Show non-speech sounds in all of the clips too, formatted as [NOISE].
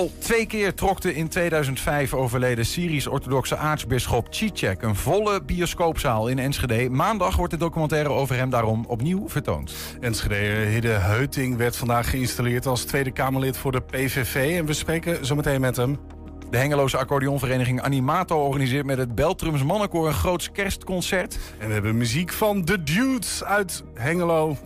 Al twee keer trok de in 2005 overleden Syrisch-orthodoxe aartsbisschop Cicek een volle bioscoopzaal in Enschede. Maandag wordt de documentaire over hem daarom opnieuw vertoond. Enschede Hidde Heuting werd vandaag geïnstalleerd als Tweede Kamerlid voor de PVV. En we spreken zometeen met hem. De Hengeloze accordeonvereniging Animato organiseert met het Beltrums Mannenkoor een groot kerstconcert. En we hebben muziek van The Dudes uit Hengelo.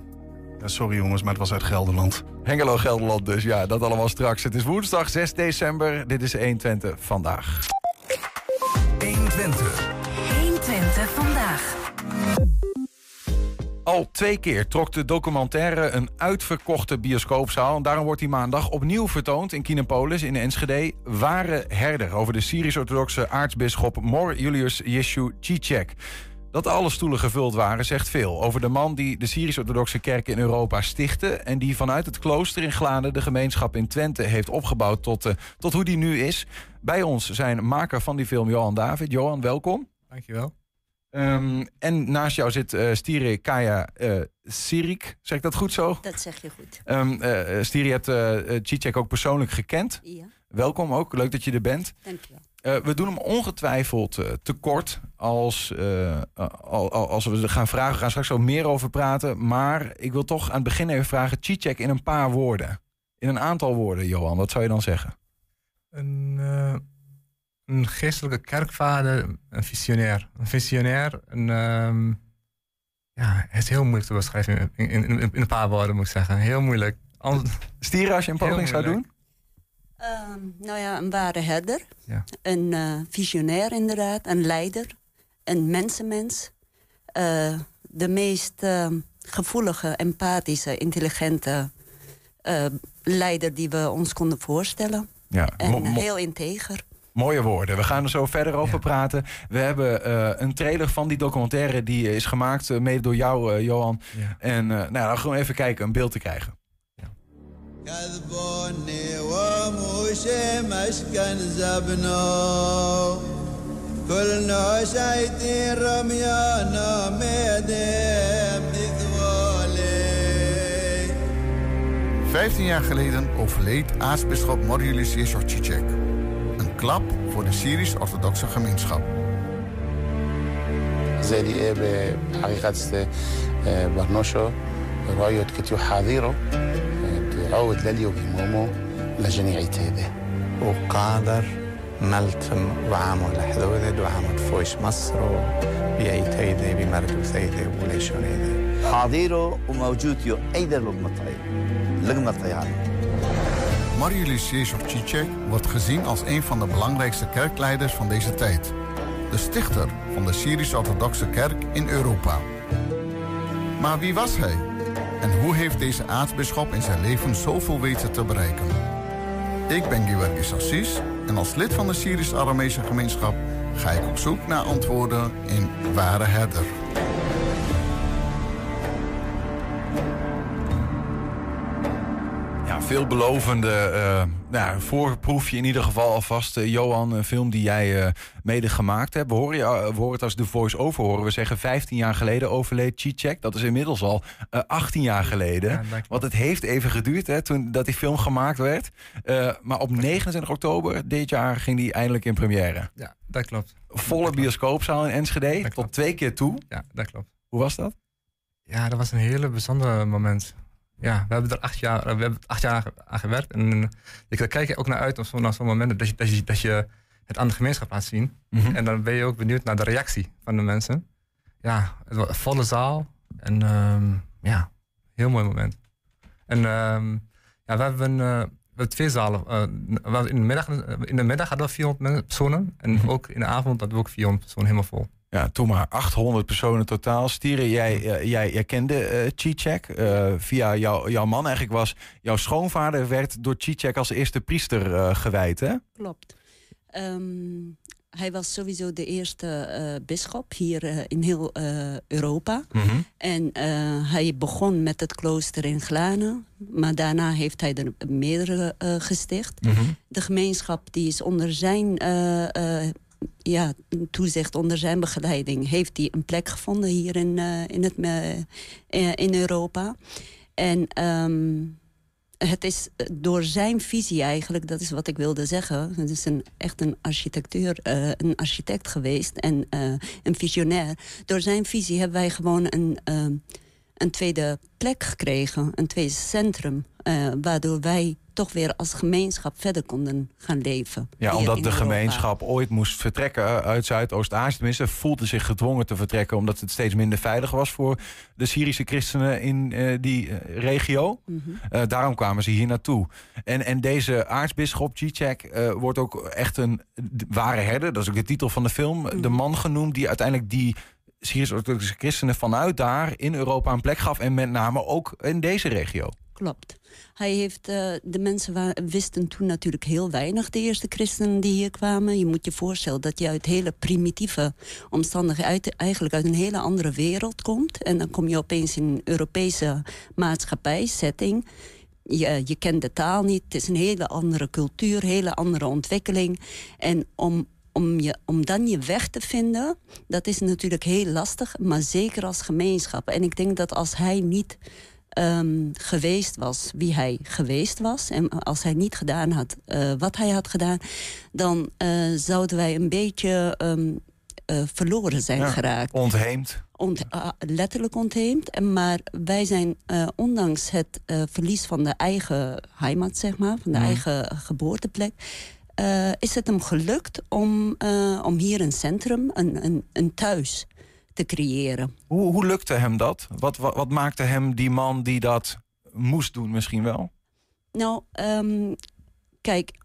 Sorry jongens, maar het was uit Gelderland. Hengelo, Gelderland dus. Ja, dat allemaal straks. Het is woensdag 6 december. Dit is 120 vandaag. 120. 120 vandaag. Al twee keer trok de documentaire een uitverkochte bioscoopzaal. En daarom wordt die maandag opnieuw vertoond in Kinepolis in Enschede. Ware herder over de Syrisch-orthodoxe aartsbisschop Mor Julius Yeshu Cicek. Dat alle stoelen gevuld waren, zegt veel over de man die de Syrisch-orthodoxe kerk in Europa stichtte. En die vanuit het klooster in Gladen de gemeenschap in Twente heeft opgebouwd tot, uh, tot hoe die nu is. Bij ons zijn maker van die film Johan David. Johan, welkom. Dankjewel. Um, en naast jou zit uh, Stire Kaya uh, Sirik. Zeg ik dat goed zo? Dat zeg je goed. Um, uh, Stire hebt uh, Cicek ook persoonlijk gekend. Ja. Welkom ook, leuk dat je er bent. Dankjewel. Uh, we doen hem ongetwijfeld uh, tekort als, uh, als we gaan vragen. We gaan straks zo meer over praten. Maar ik wil toch aan het begin even vragen: Cicek in een paar woorden. In een aantal woorden, Johan. Wat zou je dan zeggen? Een, een geestelijke kerkvader, een visionair. Een visionair, een, um, ja, het is heel moeilijk te beschrijven in, in, in, in, een paar woorden, moet ik zeggen. Heel moeilijk. Stieren als je een poging zou doen? Um, nou ja, een ware herder. Ja. Een uh, visionair inderdaad. Een leider. Een mensenmens. Uh, de meest uh, gevoelige, empathische, intelligente leider die we ons konden voorstellen. Ja, en heel integer. Mooie woorden. We gaan er zo verder over ja. praten. We hebben uh, een trailer van die documentaire die is gemaakt, uh, mede door jou, uh, Johan. Ja. En nou, gewoon even kijken, een beeld te krijgen. كذبوني وموش مسكن زبنو كلنا شايتين رميانا ميدم ذولي 15 jaar geleden overleed aartsbisschop Morjulis Yeshua Cicek. Een klap voor de Syrisch-orthodoxe gemeenschap. زي دي بحقيقة برنوشو رأيت كتير حاضره عود لليو بمومو لجميع تيده وقادر ملتم وعامو لحدودد وعامو فوش مصر بيأي تيده بمردو ثيده وليشونيده حاضيرو وموجود يو أيضا لقمة لقمة طيان Mariulis Jezus Cicek wordt gezien als een van de belangrijkste kerkleiders van deze tijd. De stichter van de Syrisch-orthodoxe kerk in Europa. Maar wie was hij? En hoe heeft deze aartsbisschop in zijn leven zoveel weten te bereiken? Ik ben Georgis Assis en als lid van de Syrisch-Aramese gemeenschap ga ik op zoek naar antwoorden in Ware Herder. Veelbelovende uh, nou, voorproefje in ieder geval alvast. Uh, Johan, een film die jij uh, mede gemaakt hebt. We horen, je, we horen het als de voice-over horen. We zeggen 15 jaar geleden overleed Cicek. Dat is inmiddels al 18 jaar geleden. Ja, Want het heeft even geduurd hè, toen dat die film gemaakt werd. maar op 29 oktober dit jaar ging die eindelijk in première. Ja, dat klopt. Volle dat bioscoopzaal in Enschede. Dat tot twee keer toe. Ja, dat klopt. Hoe was dat? Ja, dat was een hele bijzonder moment ja, we hebben er acht jaar, we hebben acht jaar aan gewerkt. En ik kijk er ook naar uit op zo, naar zo'n moment dat je, dat, je, dat je het aan de gemeenschap laat zien. Mm -hmm. En dan ben je ook benieuwd naar de reactie van de mensen. Ja, het was een volle zaal. En um, ja, heel mooi moment. En um, ja, we hebben, uh, we hebben twee zalen. Uh, in, de middag, in de middag hadden we 400 personen. En mm -hmm. ook in de avond hadden we ook 400 personen helemaal vol. Ja, toen maar 800 personen totaal. Stieren, jij, uh, jij, jij kende uh, Cicek uh, via jou, jouw man. Eigenlijk was jouw schoonvader werd door Cicek als eerste priester gewijd, hè? Klopt. Um, hij was sowieso de eerste bisschop hier in heel Europa. Mm -hmm. En hij begon met het klooster in Glanen. Maar daarna heeft hij er meerdere gesticht. Mm -hmm. De gemeenschap die is onder zijn ja, toezicht onder zijn begeleiding... heeft hij een plek gevonden hier in, uh, in, het, uh, in Europa. En um, het is eh, door zijn visie eigenlijk, dat is wat ik wilde zeggen. Het is een, echt een, architectuur, eh, een architect geweest en eh, een visionair. Door zijn visie hebben wij gewoon een, eh, een tweede plek gekregen, een tweede centrum. eh, waardoor wij toch weer als gemeenschap verder konden gaan leven. Ja, omdat de Europa. gemeenschap ooit moest vertrekken uit Zuidoost-Azië. Tenminste, voelde zich gedwongen te vertrekken... omdat het steeds minder veilig was voor de Syrische christenen in eh, die eh, regio. Mhm. Eh, daarom kwamen ze hier naartoe. En, en deze aartsbisschop Cicek eh, wordt ook echt een ware herder. Dat is ook de titel van de film. De man genoemd die uiteindelijk die Syrisch-orthodoxe christenen... vanuit daar in Europa een plek gaf. En met name ook in deze regio. Klopt. Hij heeft, eh, de mensen wisten toen natuurlijk heel weinig, de eerste christenen die hier kwamen. Je moet je voorstellen dat je uit hele primitieve omstandigheden, eigenlijk uit een hele andere wereld komt. En dan kom je opeens in een Europese maatschappij, setting. Je, je kent de taal niet, het is een hele andere cultuur, hele andere ontwikkeling. En om, om, je, om dan je weg te vinden, dat is natuurlijk heel lastig, maar zeker als gemeenschap. En ik denk dat als hij niet ehm, geweest was wie hij geweest was... en als hij niet gedaan had eh, wat hij had gedaan... dan eh, zouden wij een beetje ehm, eh, verloren zijn Ja, geraakt. Ontheemd. Ont, ah, letterlijk ontheemd. En Maar wij zijn, ondanks het verlies van de eigen heimat, zeg maar... van de Mhm. eigen geboorteplek... is het hem gelukt om, om hier een centrum, een, een, een thuis te creëren. Hoe, hoe lukte hem dat? Wat, wat, wat maakte hem die man die dat moest doen misschien wel? Nou, ehm, kijk,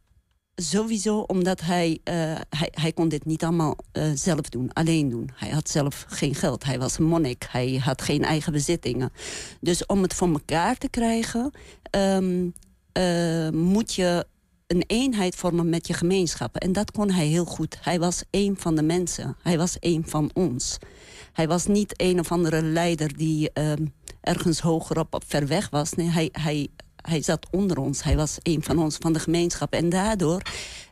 sowieso omdat hij, eh, hij... Hij kon dit niet allemaal eh, zelf doen, alleen doen. Hij had zelf geen geld. Hij was een monnik. Hij had geen eigen bezittingen. Dus om het voor elkaar te krijgen... ehm, eh, moet je een eenheid vormen met je gemeenschappen. En dat kon hij heel goed. Hij was een van de mensen. Hij was een van ons. Hij was niet een of andere leider die ehm, ergens hogerop op ver weg was. Nee, hij, hij, hij zat onder ons. Hij was een van ons, van de gemeenschap. En daardoor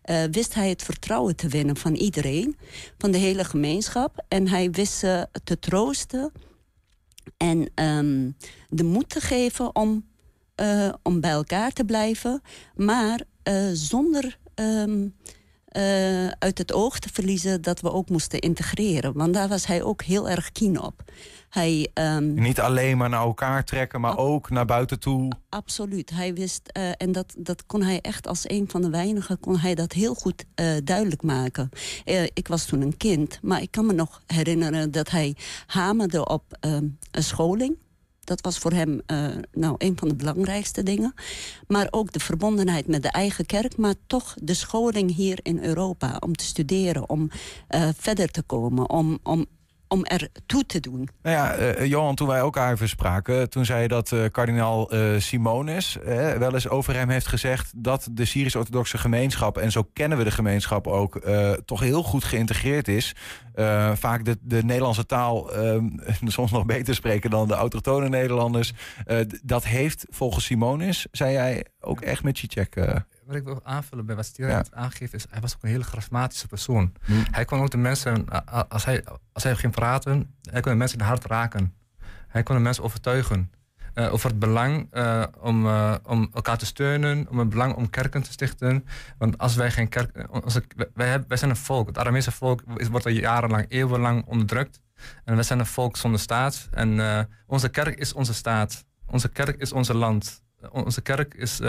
eh, wist hij het vertrouwen te winnen van iedereen. Van de hele gemeenschap. En hij wist ze te troosten. En ehm, de moed te geven om, eh, om bij elkaar te blijven. Maar eh, zonder ehm, eh, uit het oog te verliezen dat we ook moesten integreren. Want daar was hij ook heel erg keen op. Hij, ehm, Niet alleen maar naar elkaar trekken, maar ook naar buiten toe. Absoluut. Hij wist, eh, en dat, dat kon hij echt als een van de weinigen, kon hij dat heel goed eh, duidelijk maken. Ik was toen een kind, maar ik kan me nog herinneren dat hij hamerde op ehm, een scholing. Dat was voor hem eh, nou, een van de belangrijkste dingen. Maar ook de verbondenheid met de eigen kerk, maar toch de scholing hier in Europa. Om te studeren, om eh, verder te komen, om, om, om er toe te doen. Nou ja, eh, Johan, toen wij elkaar even spraken, toen zei je dat eh, kardinaal eh, Simonis eh, wel eens over hem heeft gezegd dat de Syrisch-orthodoxe gemeenschap, en zo kennen we de gemeenschap ook, eh, toch heel goed geïntegreerd is. Eh, vaak de, de Nederlandse taal eh, [LAUGHS] soms nog beter spreken dan de autochtone Nederlanders. Eh, dat heeft volgens Simonis, zei jij, ook echt met Cicek. Wat ik wil aanvullen bij wat Stier Ja. aangegeven is, hij was ook een hele charismatische persoon. Hm. Hij kon ook de mensen, als hij, als hij ging praten, hij kon de mensen in het hart raken. Hij kon de mensen overtuigen. eh, over het belang eh, om, eh, om elkaar te steunen, om het belang om kerken te stichten. Want als wij geen kerk. Onze, wij, hebben, wij zijn een volk. Het Aramese volk is, wordt al jarenlang, eeuwenlang onderdrukt. En wij zijn een volk zonder staat. En onze kerk is onze staat. Onze kerk is onze land. Onze kerk is.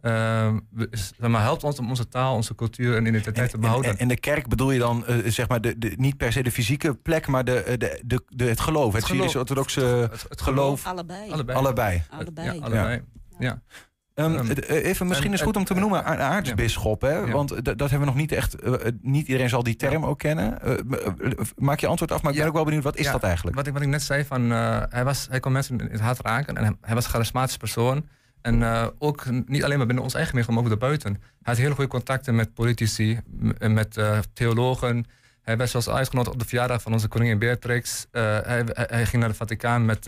Eh, eh, is- zeg maar, helpt ons om onze taal, onze cultuur en identiteit te behouden. En, en de kerk bedoel je dan, eh, zeg maar, de, de, niet per se de fysieke plek, maar de, eh, de, de, de, het geloof, het, Het geloof. Syrisch-orthodoxe Het- het geloof. Allebei. Allebei. Allebei. Allebei. Ja, allebei. Ja. Ehm, Ehm, eh, even misschien en- is het goed om te en- benoemen, aartsbisschop, hè? Want dat hebben we nog niet echt, eh, eh, niet iedereen zal die term ook kennen. Eh, eh, maak je antwoord af, maar ik ben Ja. ook wel benieuwd, wat is Ja, dat eigenlijk? Wat ik, wat ik net zei, van, eh, hij, was, hij kon mensen in het hart raken en hij, hij was een charismatische persoon. En eh, ook niet alleen maar binnen ons eigen gemeenschap, maar ook daarbuiten. Hij had hele goede contacten met politici, en met eh, theologen. Hij werd zelfs uitgenodigd op de verjaardag van onze koningin Beatrix. Eh, hij, ging naar de Vaticaan met,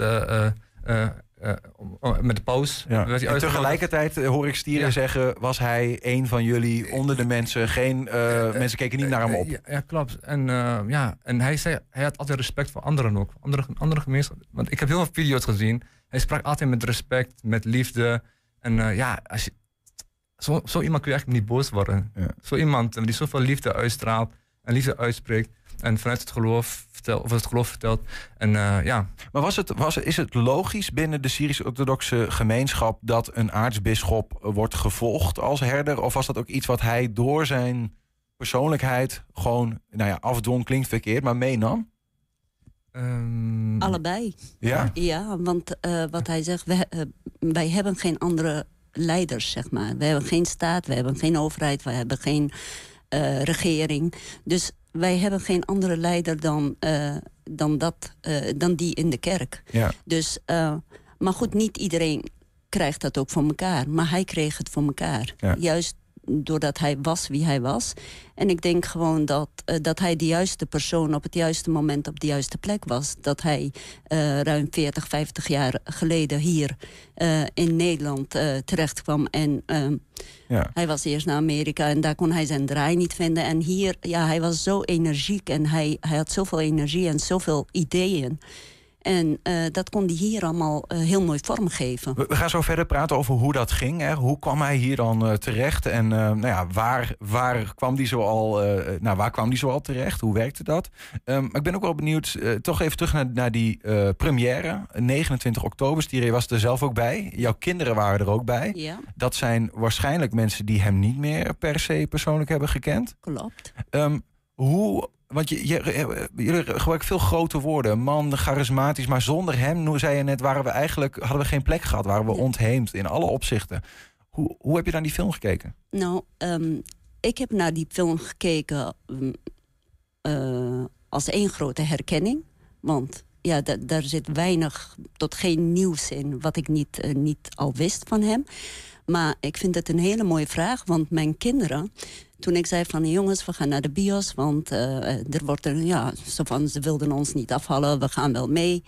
met de paus. Ja. Werd hij En tegelijkertijd hoor ik Stieren Ja. zeggen, was hij een van jullie onder de mensen, geen, mensen keken niet naar hem op. Ja, ja, klopt. En, ja, en hij, zei, hij had altijd respect voor anderen ook. Andere, andere gemeenschappen. Want ik heb heel veel video's gezien. Hij sprak altijd met respect, met liefde. En eh, ja, als je, zo, zo iemand kun je eigenlijk niet boos worden. Zo iemand die zoveel liefde uitstraalt en liefde uitspreekt. En vanuit het geloof vertelt, of het geloof vertelt. En eh, ja. Maar was het, was, is het logisch binnen de Syrisch-Orthodoxe gemeenschap dat een aartsbisschop wordt gevolgd als herder? Of was dat ook iets wat hij door zijn persoonlijkheid gewoon, nou ja, afdwong klinkt verkeerd, maar meenam? Ehm, Allebei. Ja? Ja, want eh, wat hij zegt, wij, eh, wij hebben geen andere leiders, zeg maar. We hebben geen staat, we hebben geen overheid, we hebben geen eh, regering. Dus wij hebben geen andere leider dan, dan, dat, dan die in de kerk. Ja. Dus, maar goed, niet iedereen krijgt dat ook voor elkaar. Maar hij kreeg het voor elkaar. Ja. Juist doordat hij was wie hij was. En ik denk gewoon dat, eh, dat hij de juiste persoon op het juiste moment op de juiste plek was. Dat hij eh, ruim 40, 50 jaar geleden hier eh, in Nederland terecht kwam. En ehm, Ja. hij was eerst naar Amerika en daar kon hij zijn draai niet vinden. En hier, ja, hij was zo energiek en hij, hij had zoveel energie en zoveel ideeën. En eh, dat kon hij hier allemaal eh, heel mooi vormgeven. We, we gaan zo verder praten over hoe dat ging. Hè. Hoe kwam hij hier dan eh, terecht? En nou ja, waar, waar, kwam die zo al, eh, nou, waar kwam die zo al terecht? Hoe werkte dat? Ehm, maar ik ben ook wel benieuwd, toch even terug naar, naar die première. 29 oktober, Stier was er zelf ook bij. Jouw kinderen waren er ook bij. Ja, Dat zijn waarschijnlijk mensen die hem niet meer per se persoonlijk hebben gekend. klopt. Ehm, hoe, want je, je, eh, jullie gebruiken veel grote woorden. Man, charismatisch, maar zonder hem, zei je net, waren we eigenlijk, hadden we geen plek gehad. Waren we ontheemd in alle opzichten. Hoe, hoe heb je naar die film gekeken? Nou, ehm, ik heb naar die film gekeken mm, eh, als één grote herkenning. Want ja, da- daar zit weinig tot geen nieuws in wat ik niet, eh, niet al wist van hem. Maar ik vind het een hele mooie vraag, want mijn kinderen... Toen ik zei van jongens, we gaan naar de bios, want eh, er wordt er, ja, zo van, ze wilden ons niet afvallen, we gaan wel mee.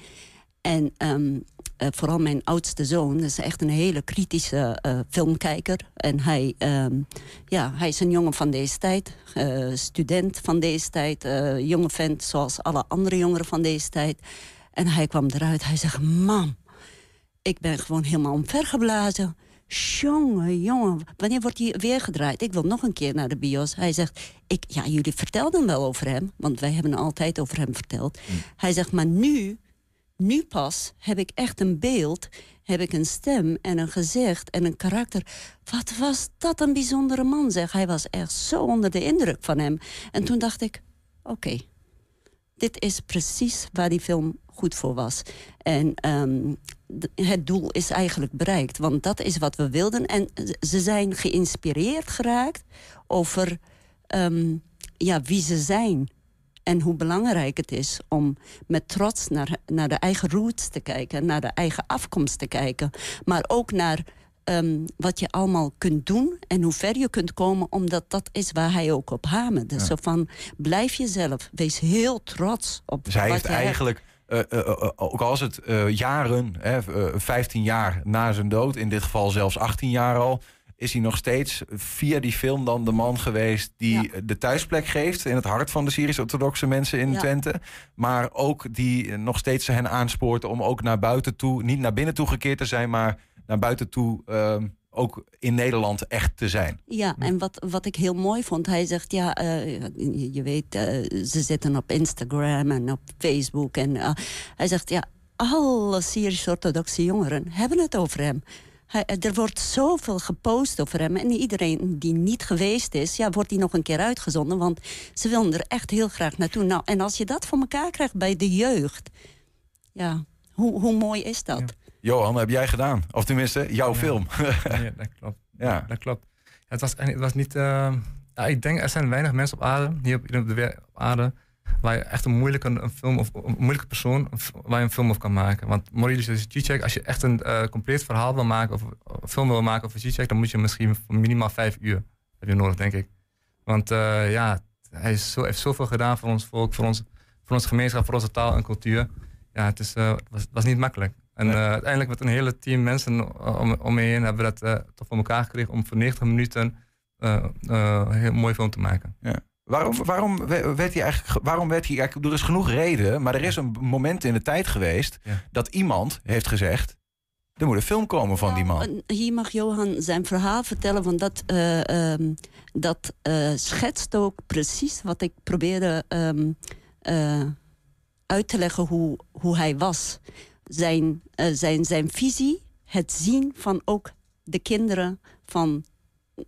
En ehm, eh, vooral mijn oudste zoon is echt een hele kritische eh, filmkijker. En hij, ehm, ja, hij is een jongen van deze tijd, student van deze tijd, jonge vent zoals alle andere jongeren van deze tijd. En hij kwam eruit, hij zegt, mam, ik ben gewoon helemaal omvergeblazen. Jongen, jongen, wanneer wordt hij weer gedraaid? Ik wil nog een keer naar de bios. Hij zegt, ik, ja, jullie vertelden wel over hem, want wij hebben altijd over hem verteld. Hij zegt, maar nu, nu pas heb ik echt een beeld, heb ik een stem en een gezicht en een karakter. Wat was dat een bijzondere man, zeg. Hij was echt zo onder de indruk van hem. En toen dacht ik, oké, dit is precies waar die film goed voor was. En ehm, het doel is eigenlijk bereikt. Want dat is wat we wilden. En ze zijn geïnspireerd geraakt over ehm, ja, wie ze zijn. En hoe belangrijk het is om met trots naar, naar de eigen roots te kijken. Naar de eigen afkomst te kijken. Maar ook naar ehm, wat je allemaal kunt doen. En hoe ver je kunt komen. Omdat dat is waar hij ook op hamerde. Ja. Zo van, blijf jezelf. Wees heel trots op Dus hij wat heeft je hebt. Eh, eh, eh, ook al is het jaren, hè, eh, 15 jaar na zijn dood, in dit geval zelfs 18 jaar al, is hij nog steeds via die film dan de man geweest die de thuisplek geeft in het hart van de Syrisch-orthodoxe mensen in Ja. Twente. Maar ook die nog steeds hen aanspoort om ook naar buiten toe, niet naar binnen toe gekeerd te zijn, maar naar buiten toe eh, ook in Nederland echt te zijn. Ja, en wat, wat ik heel mooi vond, hij zegt, ja, eh, je, je weet, eh, ze zitten op Instagram en op Facebook. En eh, hij zegt, ja, alle Syrisch-orthodoxe jongeren hebben het over hem. Hij, er wordt zoveel gepost over hem. En iedereen die niet geweest is, ja, wordt die nog een keer uitgezonden. Want ze willen er echt heel graag naartoe. Nou, en als je dat voor elkaar krijgt bij de jeugd, ja, hoe, hoe mooi is dat? Johan, heb jij gedaan? Of tenminste, jouw film. Ja, [LAUGHS] dat klopt. Ja. dat klopt. Het was, het was niet. eh, ja, ik denk er zijn weinig mensen op aarde, hier op, op de op aarde, waar je echt een moeilijke een film of een moeilijke persoon een waar je een film over kan maken. Want Maurice Cicek, als je echt een eh, compleet verhaal wil maken of een film wil maken over Cicek, dan moet je misschien minimaal vijf uur heb je nodig, denk ik. Want eh, ja, hij is zo, heeft zoveel gedaan voor ons volk, voor, ons, voor onze gemeenschap, voor onze taal en cultuur. Ja, het is, was, was niet makkelijk. En eh, uiteindelijk met een hele team mensen eh, om, om me heen hebben we dat eh, toch voor elkaar gekregen om voor 90 minuten eh, eh, een heel mooi film te maken. Ja. Waarom, waarom we- werd hij eigenlijk. ge- Waarom werd hij eigenlijk. Er is genoeg reden, maar er is een moment in de tijd geweest. Ja. dat iemand heeft gezegd. Er moet een film komen van die man. En Hier mag Johan zijn verhaal vertellen, want dat, eh, ehm, dat eh, schetst ook precies wat ik probeerde ehm, eh, uit te leggen hoe, hoe hij was. Zijn, eh, zijn, zijn visie, het zien van ook de kinderen van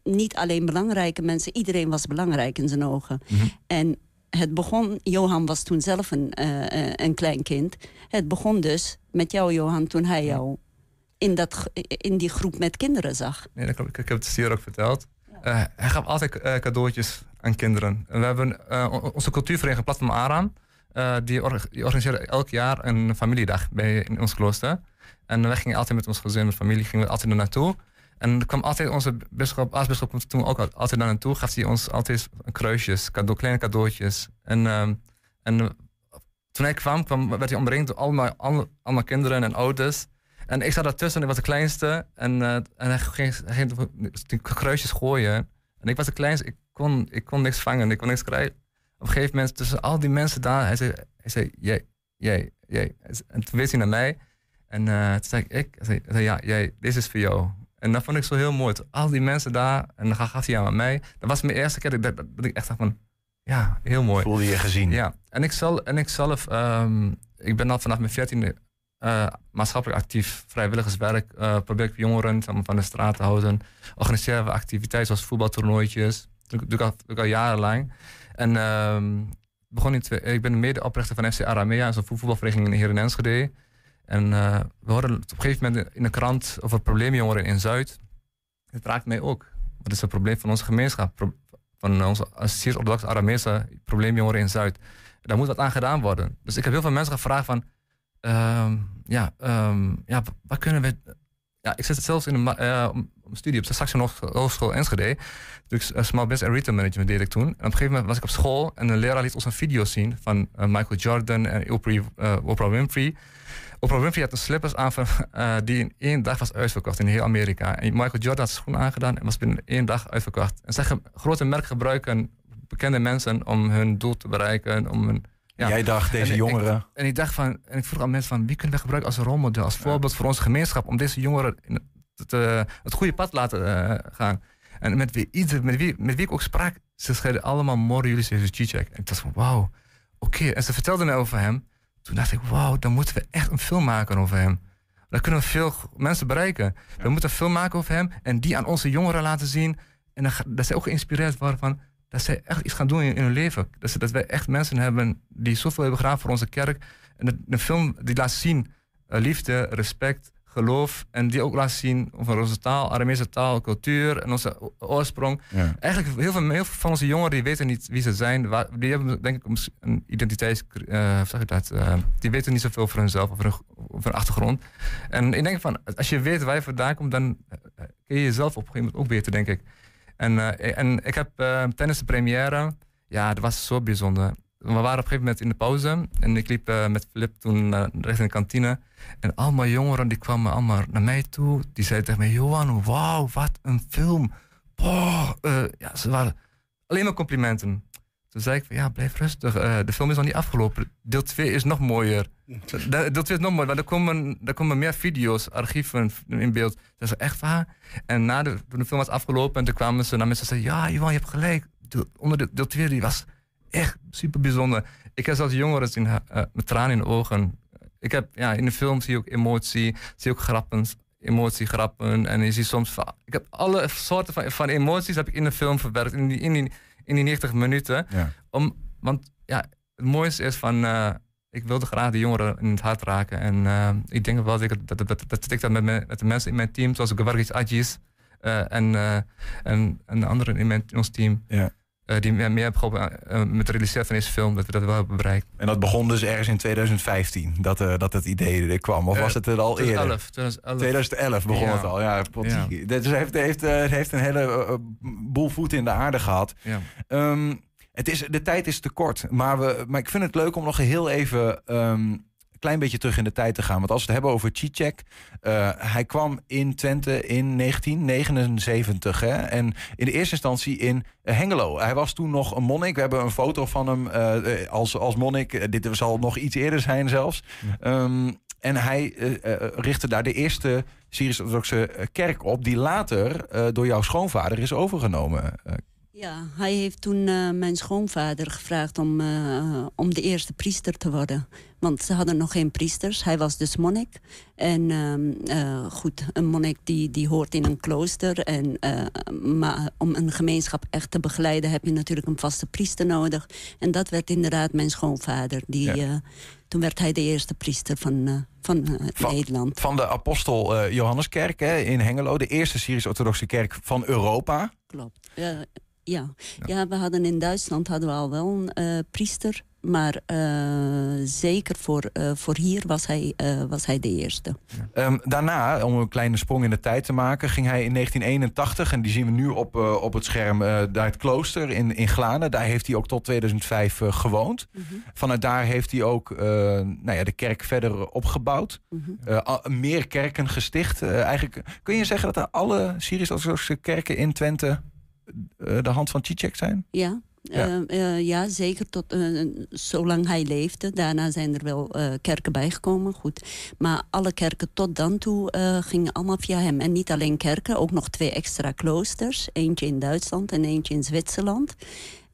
niet alleen belangrijke mensen, iedereen was belangrijk in zijn ogen. En het begon, Johan was toen zelf een, eh, eh, een klein kind. Het begon dus met jou, Johan, toen hij jou in, dat, in die groep met kinderen zag. Nee, dat. Ik, ik heb het hier ook verteld. Hij gaf altijd cadeautjes aan kinderen. En we hebben o- onze cultuurvereniging Platform Aram. Eh, die, or- die organiseerde elk jaar een familiedag bij, in ons klooster. En wij gingen altijd met ons gezin, met familie, gingen we altijd er naartoe. En kwam altijd onze bisschop, aartsbisschop kwam toen ook al- altijd daar naartoe. Gaf hij ons altijd kruisjes, cadeau, kleine cadeautjes. En, ehm, en toen hij kwam, kwam, werd hij omringd door allemaal, alle- allemaal kinderen en ouders. En ik zat daartussen en ik was de kleinste. En, eh, en hij ging, hij ging kruisjes gooien. En ik was de kleinste. Ik kon, ik kon niks vangen. Ik kon niks krijgen. Op een gegeven moment, tussen al die mensen daar, hij zei, hij zei jij, jij, jij. En toen wees hij naar mij. En eh, toen zei ik, zei, ja, jij, dit is voor jou. En dat vond ik zo heel mooi. Toen Al die mensen daar, en dan gaf hij aan mij. Dat was mijn eerste keer dat, ik- dat, dat ik echt dacht van, ja, heel mooi. Voelde je gezien? Ja, en ik, zal, en ik zelf, ehm, ik ben al vanaf mijn veertiende eh maatschappelijk actief, vrijwilligerswerk. eh probeer ik jongeren van de straat te houden. Organiseren we activiteiten zoals voetbaltoernooitjes. Dat doe, doe ik al, doe ik al jarenlang. En ehm, begon in twee- ik ben medeoprichter van FC Aramea, zo'n voetbalvereniging in Enschede. En eh, we hoorden op een gegeven moment in de krant over probleemjongeren in Zuid. Het raakt mij ook. Wat is het probleem van onze gemeenschap? Van onze Syrisch-Orthodoxe Aramese probleemjongeren in Zuid. Daar moet wat aan gedaan worden. Dus ik heb heel veel mensen gevraagd van... ehm, ja, ehm, ja, wat kunnen we... Ja, ik zit zelfs in een ma- een studie op de Saxion Hoog- Hogeschool Enschede. Dus Small Business en Retail Management deed ik toen. En op een gegeven moment was ik op school en een leraar liet ons een video zien van eh, Michael Jordan en Oprah, eh, Oprah Winfrey. Oprah Winfrey had een slippers aan van, [LAUGHS] die in één dag was uitverkocht in heel Amerika. En Michael Jordan had schoenen aangedaan en was binnen één dag uitverkocht. En zij ge- grote merken gebruiken bekende mensen om hun doel te bereiken. Om hun, ja. Jij dacht, deze En ik- jongeren- en ik dacht van, en ik vroeg aan mensen van wie kunnen we gebruiken als rolmodel, als voorbeeld voor onze gemeenschap om deze jongeren in het, eh, het goede pad te laten eh, gaan. En met wie, ieder, met, wie, met wie ik ook sprak, ze zeiden allemaal morgen jullie Jezus Cicek. En ik dacht van wauw, oké. En ze vertelden mij over hem. Toen dacht ik, wauw, dan moeten we echt een film maken over hem. Dan kunnen we veel mensen bereiken. We moeten een film maken over hem en die aan onze jongeren laten zien. En dan, dat zij ook geïnspireerd worden van dat zij echt iets gaan doen in, in hun leven. Dat, ze, dat wij echt mensen hebben die zoveel hebben gedaan voor onze kerk. En de, de film die laat zien eh, liefde, respect, geloof. En die ook laat zien over onze taal, Aramese taal, cultuur en onze oorsprong. Ja. Eigenlijk heel veel, heel veel van onze jongeren die weten niet wie ze zijn. Waar- Die hebben denk ik een- identiteits... eh, zeg dat? Eh, die weten niet zoveel voor hunzelf, over hun, over hun achtergrond. En ik denk van, als je weet waar je vandaan komt, dan eh, kun je jezelf op een gegeven moment ook beter, denk ik. En, en ik heb tijdens de première, ja, dat was zo bijzonder. We waren op een gegeven moment in de pauze en ik liep eh, met Flip toen eh, richting de kantine. En allemaal jongeren die kwamen allemaal naar mij toe. Die zeiden tegen mij, Johan, wauw, wat een film. Boah, eh, ja, ze waren alleen maar complimenten. Toen zei ik van, ja, blijf rustig. de film is nog niet afgelopen. Deel 2 is nog mooier. [LAUGHS] De- Deel 2 is nog mooier, want er komen, er komen meer video's, archieven in beeld. Dat is echt waar. En na de, toen de film was afgelopen, en toen kwamen ze naar mensen en zeiden, ja, Johan, je hebt gelijk. Deel, onder de, deel 2 die was echt super bijzonder. Ik heb zelfs jongeren zien eh, met tranen in de ogen. Ik heb, ja, in de film zie je ook emotie, zie je ook grappen, emotie, grappen. En je ziet soms, ik heb alle soorten van, van emoties heb ik in de film verwerkt, in die, in die, in die 90 minuten. Ja. Om, want ja, het mooiste is van, eh, ik wilde graag de jongeren in het hart raken. En eh, ik denk wel dat ik dat, dat, dat, dat ik dat met, met de mensen in mijn team, zoals Gavargis Adjis eh, en, en, en de anderen in, mijn, ons team, Ja. Eh, die meer, meer hebben geholpen eh, met het realiseren van deze film, dat we dat wel hebben bereikt. En dat begon dus ergens in 2020, dat, eh, dat het idee er kwam. Of Eh, was het er al eerder? 2011, 2011. 2011 begon Ja. het al. Ja, potsie. Dus het heeft, heeft, eh, heeft een hele eh, boel voeten in de aarde gehad. Ja. Ehm, het is, de tijd is te kort. Maar, we, maar ik vind het leuk om nog heel even ehm, klein beetje terug in de tijd te gaan. Want als we het hebben over Cicek. eh, hij kwam in Twente in 1979. Hè? En in de eerste instantie in eh, Hengelo. Hij was toen nog een monnik. We hebben een foto van hem eh, als, als monnik. Dit zal nog iets eerder zijn zelfs. Ehm, en hij richtte daar de eerste Syrisch-Orthodoxe kerk op, die later door jouw schoonvader is overgenomen. Ja, hij heeft toen eh, mijn schoonvader gevraagd om, eh, om de eerste priester te worden. Want ze hadden nog geen priesters. Hij was dus monnik. En ehm, eh, goed, een monnik die, die hoort in een klooster. En, maar om een gemeenschap echt te begeleiden heb je natuurlijk een vaste priester nodig. En dat werd inderdaad mijn schoonvader. Die, toen werd hij de eerste priester van, van, Van- Nederland. van de apostel Johanneskerk hè, in Hengelo, de eerste Syrisch-Orthodoxe kerk van Europa. Klopt. Ja. Ja. we hadden in Duitsland hadden we al wel een eh, priester. Maar eh, zeker voor, eh, voor hier was hij, was hij de eerste. Ehm, daarna, om een kleine sprong in de tijd te maken, ging hij in 1981, en die zien we nu op, op het scherm, naar het klooster in, in Glanen. Daar heeft hij ook tot 2005 eh, gewoond. Vanuit daar heeft hij ook nou ja, de kerk verder opgebouwd. Al- meer kerken gesticht. Eigenlijk kun je zeggen dat er alle Syrisch-orthodoxe kerken in Twente de hand van Cicek zijn? Ja. Ja. Ja. ja, zeker tot eh, zolang hij leefde. Daarna zijn er wel eh, kerken bijgekomen, goed. Maar alle kerken tot dan toe eh, gingen allemaal via hem. En niet alleen kerken, ook nog twee extra kloosters. Eentje in Duitsland en eentje in Zwitserland.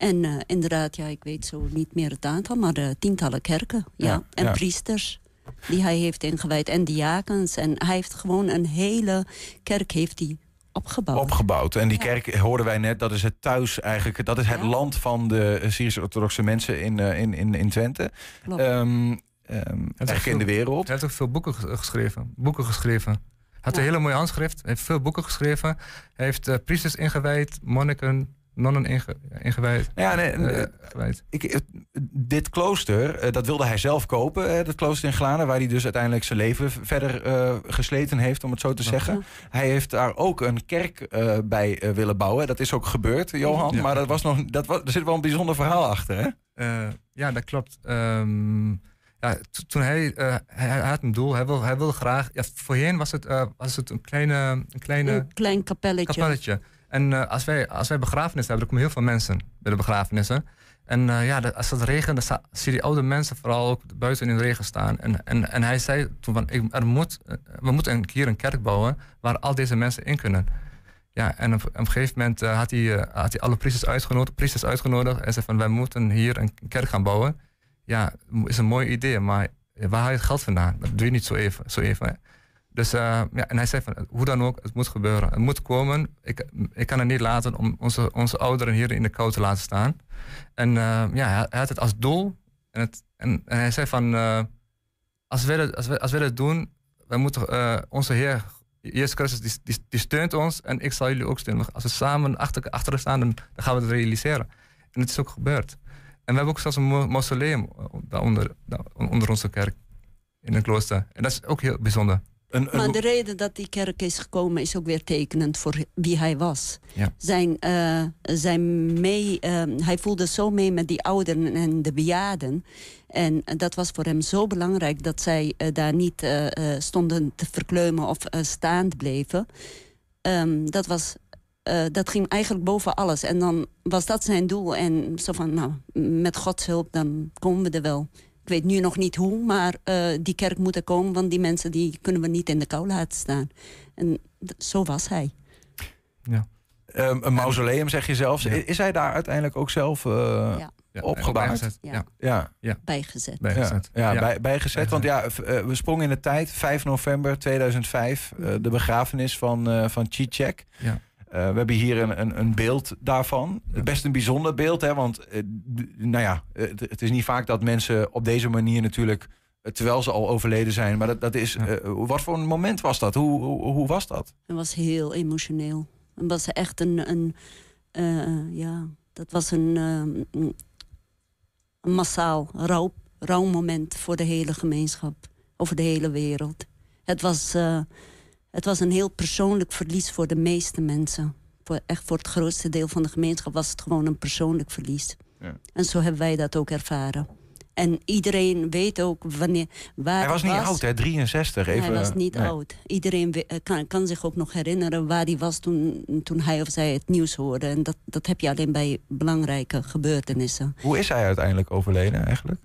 En eh, inderdaad, ja, ik weet zo niet meer het aantal, maar eh, tientallen kerken. Ja. Ja, en ja. priesters die hij heeft ingewijd. En diakens. En hij heeft gewoon een hele kerk heeft hij opgebouwd. opgebouwd. En die kerk hoorden wij net, dat is het thuis eigenlijk. Dat is het land van de Syrisch-orthodoxe mensen in, eh, in, in, in Twente. Ehm, ehm, eigenlijk in de wereld. Hij heeft ook veel boeken ges- geschreven. Boeken geschreven. Hij had een hele mooie handschrift. Hij heeft veel boeken geschreven. Hij heeft eh, priesters ingewijd, monniken, nonnen inge, ingewijd. Ja, nee, eh, eh, gewijd. Ik, dit klooster, eh, dat wilde hij zelf kopen, dat klooster in Glanen, waar hij dus uiteindelijk zijn leven verder eh, gesleten heeft, om het zo te zeggen. Hij heeft daar ook een kerk eh, bij willen bouwen. Dat is ook gebeurd, Johan. Ja. Maar dat was nog, dat was, er zit wel een bijzonder verhaal achter, hè? Eh, ja, dat klopt. Ehm, ja, to- toen hij, eh, hij, hij had een doel, hij wil, hij wil graag. Ja, voorheen was het, was het een kleine, een kleine Een klein kapelletje. kapelletje. En eh, als, wij, als wij begrafenissen hebben, dan komen heel veel mensen bij de begrafenissen. En eh, ja, als het regent, dan zie je oude mensen vooral ook buiten in de regen staan. En, en, en hij zei toen van, ik, er moet, eh, we moeten keer een kerk bouwen waar al deze mensen in kunnen. Ja, en op, een gegeven moment had, hij, had hij alle priesters uitgenodigd, priesters uitgenodigd en zei van, wij moeten hier een kerk gaan bouwen. Ja, is een mooi idee, maar waar haal je het geld vandaan? Dat doe je niet zo even. Zo even. Dus uh, ja, en hij zei van, hoe dan ook, het moet gebeuren. Het moet komen. Ik, ik kan het niet laten om onze, onze ouderen hier in de kou te laten staan. En uh, ja, hij had het als doel. En, het, en, hij zei van, uh, als, wij dat, als, wij, als wij dat doen, wij moeten onze Heer, Jezus Christus, die, die, steunt ons. En ik zal jullie ook steunen. Als we samen achter, achter staan, dan, dan gaan we het realiseren. En het is ook gebeurd. En we hebben ook zelfs een mausoleum daaronder, onder onze kerk. In een klooster. En dat is ook heel bijzonder. Een, een... Maar de reden dat die kerk is gekomen is ook weer tekenend voor wie hij was. Ja. Zijn, uh, zijn mee, uh, hij voelde zo mee met die ouderen en de bejaarden. En dat was voor hem zo belangrijk dat zij uh, daar niet stonden te verkleumen of staand bleven. Um, dat, was, dat ging eigenlijk boven alles. En dan was dat zijn doel. En zo van, nou, met Gods hulp, dan komen we er wel. Ik weet nu nog niet hoe, maar uh, die kerk moet er komen... want die mensen die kunnen we niet in de kou laten staan. En zo was hij. Ja. Um, een mausoleum, zeg je zelfs. Ja. Is hij daar uiteindelijk ook zelf uh, ja. ja. opgebouwd? Ja. Ja. ja. Bijgezet. Bijgezet. Ja, ja. Bij, bijgezet. Want ja, we sprongen in de tijd, 5 november 2005... Uh, de begrafenis van, uh, van Cicek. Ja. Uh, we hebben hier een, een, een beeld daarvan. Ja. Best een bijzonder beeld, hè? want uh, nou ja, het, het, is niet vaak dat mensen op deze manier natuurlijk, uh, terwijl ze al overleden zijn, maar dat, dat is, ja. wat voor een moment was dat? Hoe, hoe, hoe, was dat? Het was heel emotioneel. Het was echt een, een ja, dat was een, een massaal rouw, rouwmoment voor de hele gemeenschap, over de hele wereld. Het was het was een heel persoonlijk verlies voor de meeste mensen. Voor, echt voor het grootste deel van de gemeenschap was het gewoon een persoonlijk verlies. Ja. En zo hebben wij dat ook ervaren. En iedereen weet ook wanneer, waar Hij was niet was. oud, hè? 63. Even, hij was niet nee. oud. Iedereen kan, kan, zich ook nog herinneren waar hij was toen, toen hij of zij het nieuws hoorde. En dat, dat heb je alleen bij belangrijke gebeurtenissen. Hoe is hij uiteindelijk overleden eigenlijk?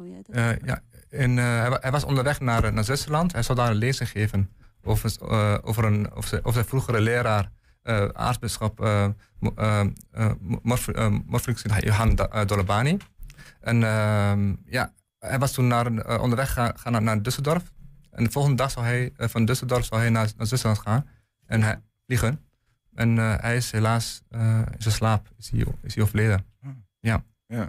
Uh, ja, in, eh, hij, hij was onderweg naar, naar Zwitserland. Hij zou daar een lezing geven eh, over, een, zijn, over zijn vroegere leraar, eh aartsbisschop uh, Johan Dolabani. En ehm, ja, hij was toen naar, eh, onderweg gaan, naar, naar Düsseldorf. En de volgende dag zou hij eh, van Düsseldorf zou hij naar, naar Zwitserland gaan en hij, vliegen. En hij is helaas in zijn slaap is hij, is hij overleden. Ja. Ja.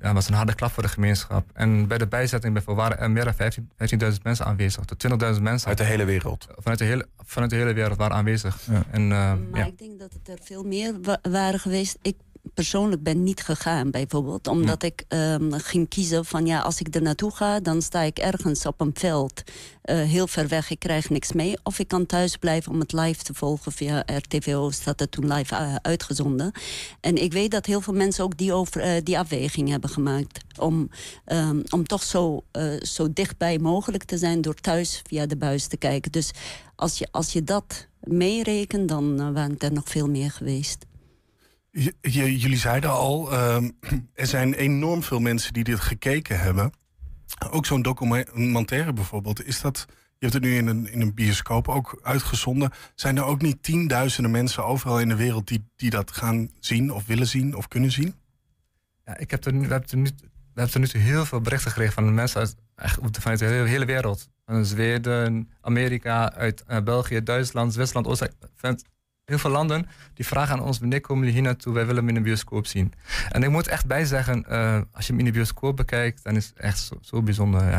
Ja, dat was een harde klap voor de gemeenschap. En bij de bijzetting bijvoorbeeld waren er meer dan 15 15.000 mensen aanwezig. Tot 20.000 mensen. Uit de hele wereld. Vanuit de hele, vanuit de hele wereld waren aanwezig. En, eh, Maar ja. ik denk dat het er veel meer wa- waren geweest. Ik persoonlijk ben niet gegaan, bijvoorbeeld. Omdat ik ehm, ging kiezen van ja, als ik er naartoe ga... dan sta ik ergens op een veld, eh, heel ver weg. Ik krijg niks mee. Of ik kan thuis blijven om het live te volgen via RTVO. Staat het toen live eh, uitgezonden. En ik weet dat heel veel mensen ook die, over, eh, die afweging hebben gemaakt. Om, ehm, om toch zo, zo dichtbij mogelijk te zijn... door thuis via de buis te kijken. Dus als je, als je dat meerekent, dan waren het er nog veel meer geweest. Jullie zeiden al, ehm, [CLEARS THROAT] er zijn enorm veel mensen die dit gekeken hebben. Ook zo'n documentaire bijvoorbeeld. Is dat, je hebt het nu in een, in een bioscoop ook uitgezonden. Zijn er ook niet tienduizenden mensen overal in de wereld die, die dat gaan zien of willen zien of kunnen zien? Ja, ik heb er we hebben er nu, we hebben nu heel veel berichten gekregen van mensen uit, vanuit de hele, hele wereld. Van Zweden, Amerika, uit eh, België, Duitsland, Zwitserland, Oostenrijk. Heel veel landen die vragen aan ons: wanneer komen jullie hier naartoe? Wij willen hem in een bioscoop zien. En ik moet echt bij zeggen: eh, als je hem in de bioscoop bekijkt, dan is het echt zo, zo bijzonder. Ja,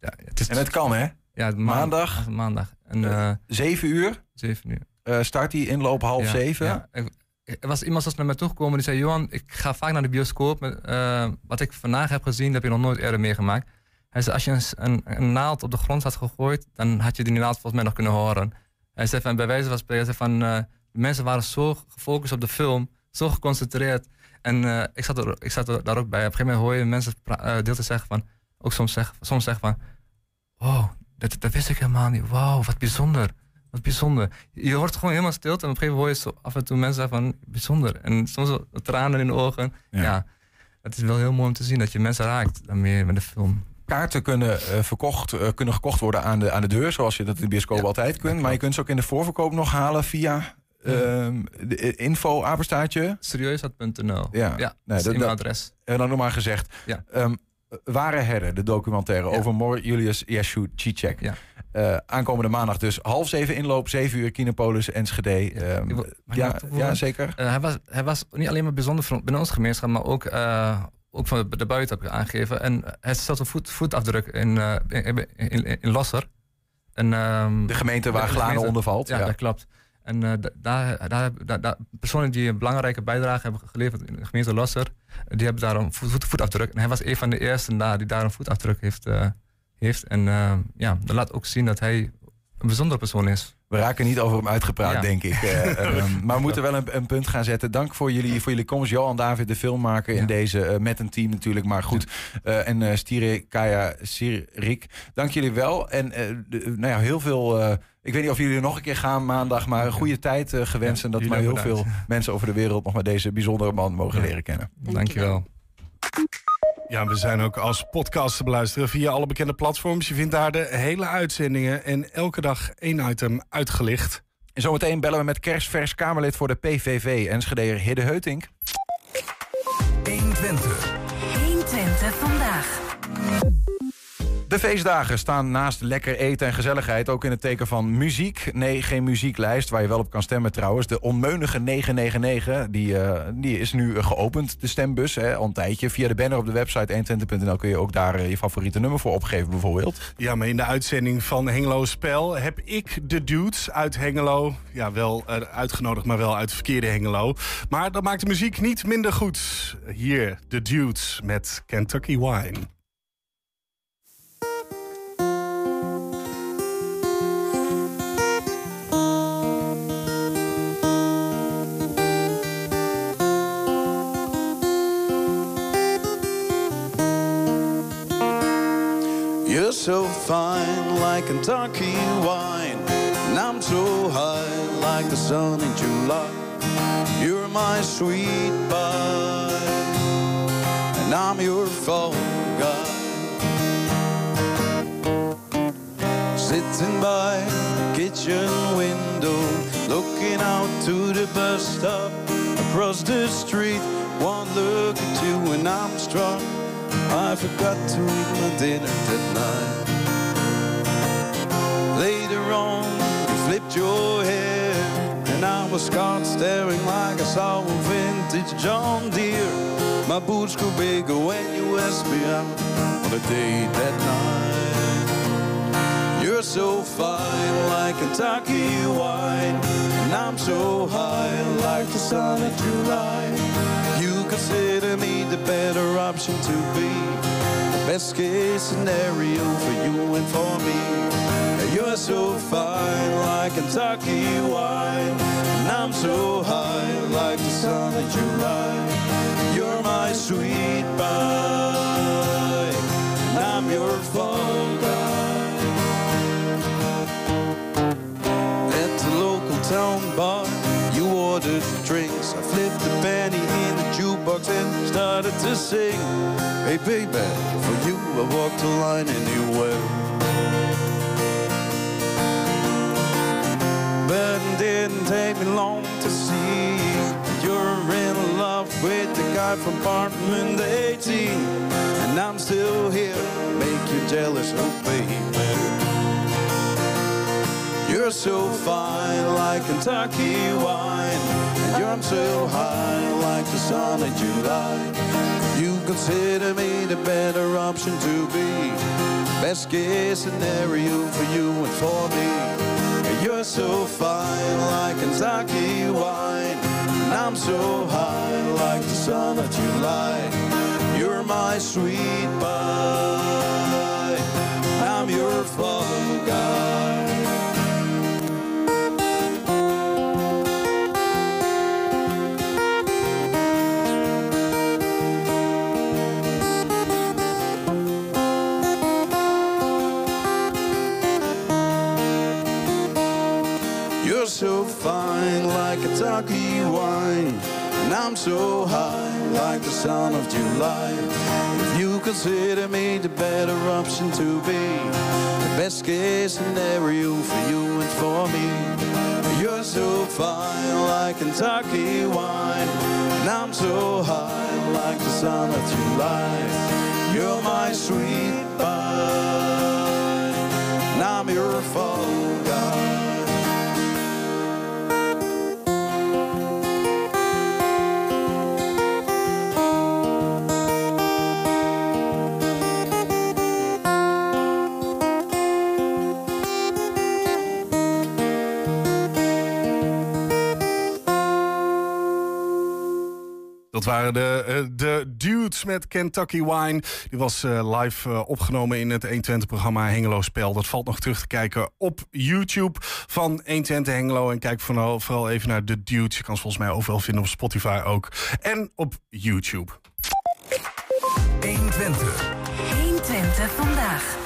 ja, het is, En het kan, hè? Ja, Maandag? Maandag. En, eh, Zeven uur? Zeven uur. Eh, start die inloop half Ja, zeven. Ik- Er was iemand zoals naar mij toegekomen die zei: Johan, ik ga vaak naar de bioscoop. Met, eh, wat ik vandaag heb gezien, dat heb je nog nooit eerder meegemaakt. Hij zei: Als je een, een, een naald op de grond had gegooid, dan had je die naald volgens mij nog kunnen horen. Hij zei: van, Bij wijze van spreken, hij zei van, eh, de mensen waren zo gefocust op de film, zo geconcentreerd. En eh, ik, zat er, ik zat er daar ook bij. Op een gegeven moment hoor je mensen eh, deel te zeggen van, ook soms zeggen, soms zeggen van: Wow, dat, dat wist ik helemaal niet. Wauw, wat bijzonder. Wat bijzonder. Je hoort gewoon helemaal stilte en op een gegeven moment hoor je zo af en toe mensen zeggen van bijzonder. En soms tranen in de ogen. Ja. Het is wel heel mooi om te zien dat je mensen raakt daarmee met de film. Kaarten kunnen, eh, verkocht, eh, kunnen gekocht worden aan de, aan de deur, zoals je dat in de bioscoop altijd kunt. Maar je kunt ze ook in de voorverkoop nog halen via ehm, de eh, info apenstaartje. Serieusheid.nl. Ja, Ja, nee, dat is dat- e-mailadres. En dan nog maar gezegd. Ja. Ehm, Ware Herder, de documentaire over Mor Julius Yeshu Cicek. Ja. Eh, aankomende maandag dus half zeven inloop, zeven uur Kinopolis, Enschede. Ehm, ja, nog toevoegen? ja, zeker. Eh, hij, was, hij was niet alleen maar bijzonder voor- binnen onze gemeenschap, maar ook, ook van de buiten heb ik aangegeven. En hij stelt een voet, voetafdruk in, in, in, in Losser. En, ehm, De gemeente waar de Glane gemeente- onder valt, Ja, ja. dat klopt. En eh, da- daar, daar, daar, daar- personen die een belangrijke bijdrage hebben geleverd in de gemeente Losser, die hebben daar een voet, voet- voetafdruk. En hij was een van de eersten daar die daar een voetafdruk heeft. eh, heeft. En eh, ja, dat laat ook zien dat hij een bijzondere persoon is. We raken niet over hem uitgepraat, Ja. denk ik. [LAUGHS] Maar we moeten wel een, een punt gaan zetten. Dank voor jullie, voor jullie komst. Johan David, de filmmaker in deze, met een team natuurlijk. Maar goed. En Stire Kaya Sirik, dank jullie wel. En nou ja, heel veel... ik weet niet of jullie er nog een keer gaan maandag, maar een goede tijd eh, gewenst. en dat maar heel veel mensen over de wereld nog maar deze bijzondere man mogen leren kennen. Dankjewel. Ja, we zijn ook als podcast te beluisteren via alle bekende platforms. Je vindt daar de hele uitzendingen en elke dag één item uitgelicht. En zometeen bellen we met kerstvers Kamerlid voor de PVV, Enschedeer Hidde Heutink. 120. 120 vandaag. De feestdagen staan naast lekker eten en gezelligheid ook in het teken van muziek. Nee, geen muzieklijst waar je wel op kan stemmen trouwens. De onmeunige 999, die, eh, die is nu eh, geopend, de stembus, hè, al een tijdje. Via de banner op de website 120.nl kun je ook daar eh, je favoriete nummer voor opgeven bijvoorbeeld. Ja, maar in de uitzending van Hengelo Spel heb ik de dudes uit Hengelo... ja, wel uitgenodigd, maar wel uit verkeerde Hengelo. Maar dat maakt de muziek niet minder goed. Hier, de dudes met Kentucky Wine. So fine like Kentucky wine, and I'm so high like the sun in July. You're my sweet pie, and I'm your fall guy. sitting by the kitchen window, looking out to the bus stop across the street. One look at you and I'm struck. I forgot to eat my dinner that night. Later on, you flipped your hair, and I was caught staring like I saw a vintage John Deere. My boots grew bigger when you asked me out on a date that night. You're so fine like Kentucky wine, and I'm so high like the sun of July. Consider me the better option to be the best case scenario for you and for me. You're so fine like Kentucky wine, and I'm so high like the sun of July. You're my sweet pie, and I'm your fall guy. At the local town bar, you ordered drinks. I flipped the penny in jukebox and started to sing. Hey baby, for you I walked the line anywhere. But it didn't take me long to see you're in love with the guy from apartment 18. And I'm still here, make you jealous, oh baby. You're so fine like Kentucky wine, you're so high like the sun in July. You consider me the better option to be best case scenario for you and for me. You're so fine like Kentucky wine, and I'm so high like the sun of July. You're my sweet pie, I'm your fall fine like Kentucky wine, and I'm so high like the sun of July. If you consider me the better option to be the best case scenario for you and for me. You're so fine like Kentucky wine, and I'm so high like the sun of July. You're my sweet pie, and I'm your fall waren de, eh, de dudes met Kentucky Wine. Die was eh, live eh, opgenomen in het 120-programma Hengelo Spel. Dat valt nog terug te kijken op YouTube van 120 Hengelo. En kijk vooral, vooral even naar de dudes. Je kan ze volgens mij overal vinden op Spotify ook. En op YouTube. 120. 120 vandaag.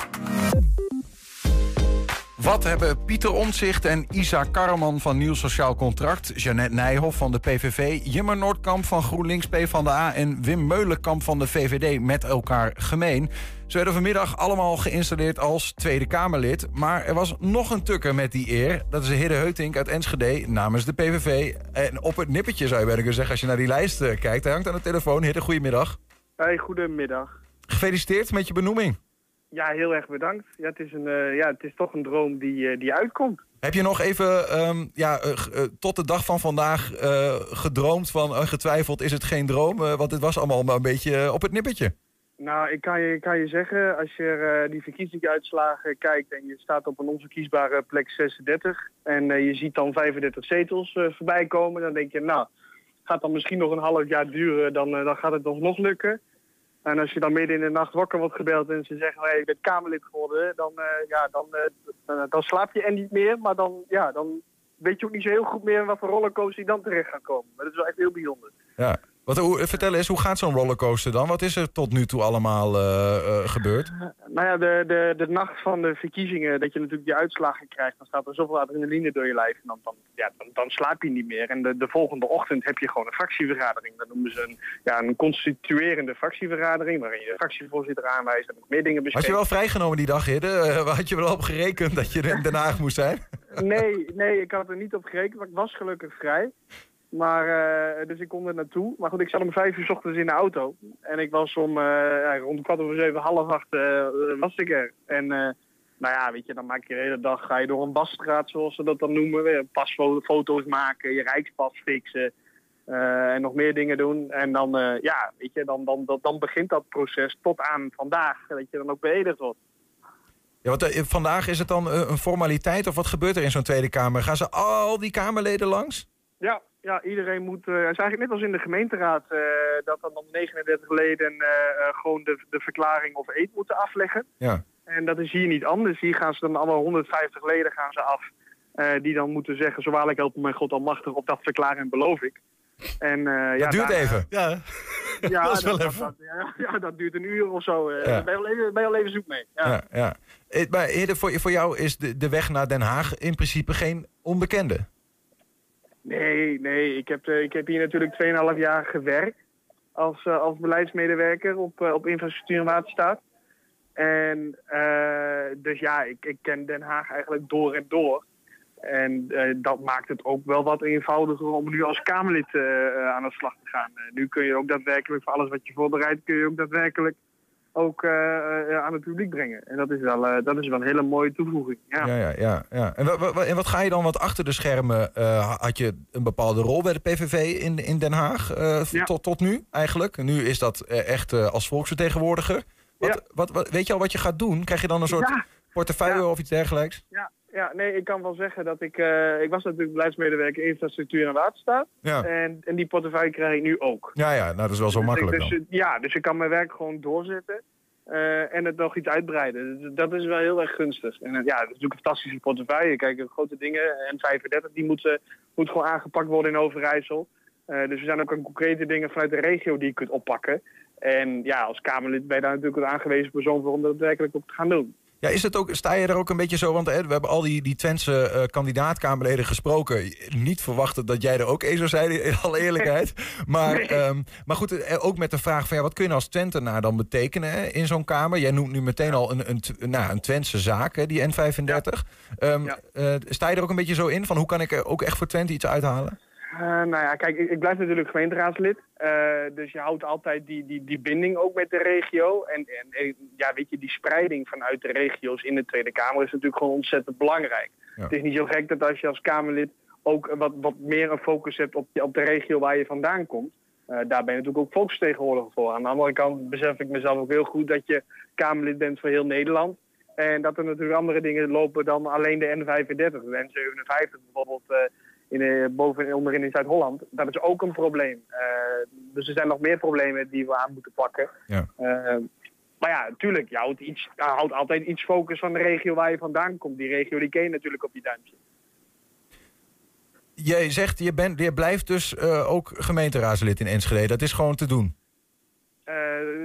Wat hebben Pieter Omtzigt en Isa Karreman van Nieuw Sociaal Contract... Jeannette Nijhoff van de PVV, Jimmer Noordkamp van GroenLinks PvdA... en Wim Meulenkamp van de VVD met elkaar gemeen? Ze werden vanmiddag allemaal geïnstalleerd als Tweede Kamerlid... maar er was nog een tukker met die eer. Dat is Hidde Heutink uit Enschede namens de PVV. En op het nippertje zou je bijna kunnen zeggen als je naar die lijst eh, kijkt. Hij hangt aan de telefoon. Hidde, goedemiddag. Hey, goedemiddag. Gefeliciteerd met je benoeming. Ja, heel erg bedankt. Ja, het is, een, eh, ja, het is toch een droom die, eh, die uitkomt. Heb je nog even ehm, ja, eh, tot de dag van vandaag gedroomd van getwijfeld is het geen droom? Want het was allemaal maar een beetje op het nippertje. Nou, ik kan je, ik kan je zeggen, als je die verkiezingsuitslagen kijkt en je staat op een onverkiesbare plek 36 en je ziet dan 35 zetels eh, voorbij komen, dan denk je, nou, gaat dan misschien nog een half jaar duren, dan, dan gaat het alsnog lukken. En als je dan midden in de nacht wakker wordt gebeld en ze zeggen, hey, je bent Kamerlid geworden, dan, eh, ja, dan, eh, dan, dan slaap je er niet meer, maar dan, ja, dan weet je ook niet zo heel goed meer wat voor rollercoaster je dan terecht gaat komen. Maar dat is wel echt heel bijzonder. Ja. Wat, vertel eens, hoe gaat zo'n rollercoaster dan? Wat is er tot nu toe allemaal eh, eh, gebeurd? [LAUGHS] Nou ja, de, de, de nacht van de verkiezingen, dat je natuurlijk die uitslagen krijgt, dan staat er zoveel adrenaline door je lijf. En dan, dan, ja, dan, dan slaap je niet meer. En de, de volgende ochtend heb je gewoon een fractievergadering. Dat noemen ze een, ja, een constituerende fractievergadering, waarin je de fractievoorzitter aanwijst en nog meer dingen bespreekt. je wel vrijgenomen die dag, Hidde? Eh, had je wel op gerekend dat je in Den Haag moest zijn? Nee, nee, ik had er niet op gerekend, maar ik was gelukkig vrij. Maar, eh, dus ik kon er naartoe. Maar goed, ik zat om vijf uur 's ochtends in de auto. En ik was om uh, ja, rond kwart over zeven, half acht uh, was ik er. En nou ja, weet je, dan maak je de hele dag, ga je door een basstraat, zoals ze dat dan noemen. Weer pasfoto's maken, je rijkspas fixen. en nog meer dingen doen. En dan, ja, weet je, dan, dan, dan, dan begint dat proces tot aan vandaag. Dat je dan ook beëdigd wordt. Ja, want vandaag is het dan een formaliteit of wat gebeurt er in zo'n Tweede Kamer? Gaan ze al die Kamerleden langs? Ja, ja, iedereen moet. Uh, het is eigenlijk net als in de gemeenteraad uh, dat dan, dan 39 leden uh, gewoon de, de verklaring of eet moeten afleggen. Ja. En dat is hier niet anders. Hier gaan ze dan alle 150 leden gaan ze af. die dan moeten zeggen, zo waarlijk helpen mijn God almachtig, op dat verklaring beloof ik. En, dat ja, duurt daar, even. Ja, [LAUGHS] ja, dat is wel dat, even. Dat, ja, ja, dat duurt een uur of zo. Ja. Daar ben je al even, ben je al even zoek mee. Ja. Ja, ja. Eh, Maar Hidde, voor, voor jou is de, de weg naar Den Haag in principe geen onbekende. Nee, nee. Ik heb, eh, ik heb hier natuurlijk 2,5 jaar gewerkt als, uh, als beleidsmedewerker op, uh, op infrastructuur en waterstaat. En dus ja, ik, ik ken Den Haag eigenlijk door en door. En dat maakt het ook wel wat eenvoudiger om nu als Kamerlid aan de slag te gaan. nu kun je ook daadwerkelijk voor alles wat je voorbereidt, kun je ook daadwerkelijk ook aan het publiek brengen. En dat is wel, dat is wel een hele mooie toevoeging. Ja. Ja, ja, ja. ja. En, wa- wa- en wat ga je dan? Want achter de schermen eh, had je een bepaalde rol bij de PVV in, in Den Haag eh, Ja. tot, tot nu eigenlijk. En nu is dat eh, echt eh, als volksvertegenwoordiger. Wat, wat, wat, weet je al wat je gaat doen? Krijg je dan een soort portefeuille of iets dergelijks? Ja, ja, nee, ik kan wel zeggen dat ik... eh, ik was natuurlijk beleidsmedewerker infrastructuur en waterstaat. Ja. En, en die portefeuille krijg ik nu ook. Ja, ja, nou dat is wel zo Dus ik- makkelijk dus, dan. Ja, dus ik kan mijn werk gewoon doorzetten. eh, en het nog iets uitbreiden. Dus dat is wel heel erg gunstig. En eh, ja, het is natuurlijk een fantastische portefeuille. Kijk, grote dingen. N35, die moet, moet gewoon aangepakt worden in Overijssel. Dus er zijn ook een concrete dingen vanuit de regio die je kunt oppakken. En ja, als Kamerlid ben je daar natuurlijk een aangewezen persoon voor om dat werkelijk ook te gaan doen. Ja, is het ook, sta je er ook een beetje zo? Want hè, we hebben al die, die Twentse eh kandidaatkamerleden gesproken. Niet verwachten dat jij er ook een zou zijn, in alle eerlijkheid. [LAUGHS] Maar, ehm, maar goed, eh, ook met de vraag van ja, wat kun je als Twentenaar dan betekenen hè, in zo'n kamer? Jij noemt nu meteen al een, een, nou, een Twentse zaak, hè, die N35. Ehm, eh, sta je er ook een beetje zo in van hoe kan ik er ook echt voor Twente iets uithalen? Eh, nou ja, kijk, ik, ik blijf natuurlijk gemeenteraadslid. Eh, dus je houdt altijd die, die, die binding ook met de regio. En, en, en, ja, weet je, die spreiding vanuit de regio's in de Tweede Kamer is natuurlijk gewoon ontzettend belangrijk. Ja. Het is niet zo gek dat als je als Kamerlid ook wat, wat meer een focus hebt op, op de regio waar je vandaan komt. Eh, daar ben je natuurlijk ook volksvertegenwoordiger voor. Aan de andere kant besef ik mezelf ook heel goed dat je Kamerlid bent voor heel Nederland. En dat er natuurlijk andere dingen lopen dan alleen de N35. De N57 bijvoorbeeld in, eh, boven onderin in Zuid-Holland. Dat is ook een probleem. Eh, dus er zijn nog meer problemen die we aan moeten pakken. Ja. Eh, maar ja, natuurlijk, je houdt, iets, je houdt altijd iets focus van de regio waar je vandaan komt. Die regio die ken je natuurlijk op je duimpje. Jij zegt, je, bent, je blijft dus ook gemeenteraadslid in Enschede. Dat is gewoon te doen.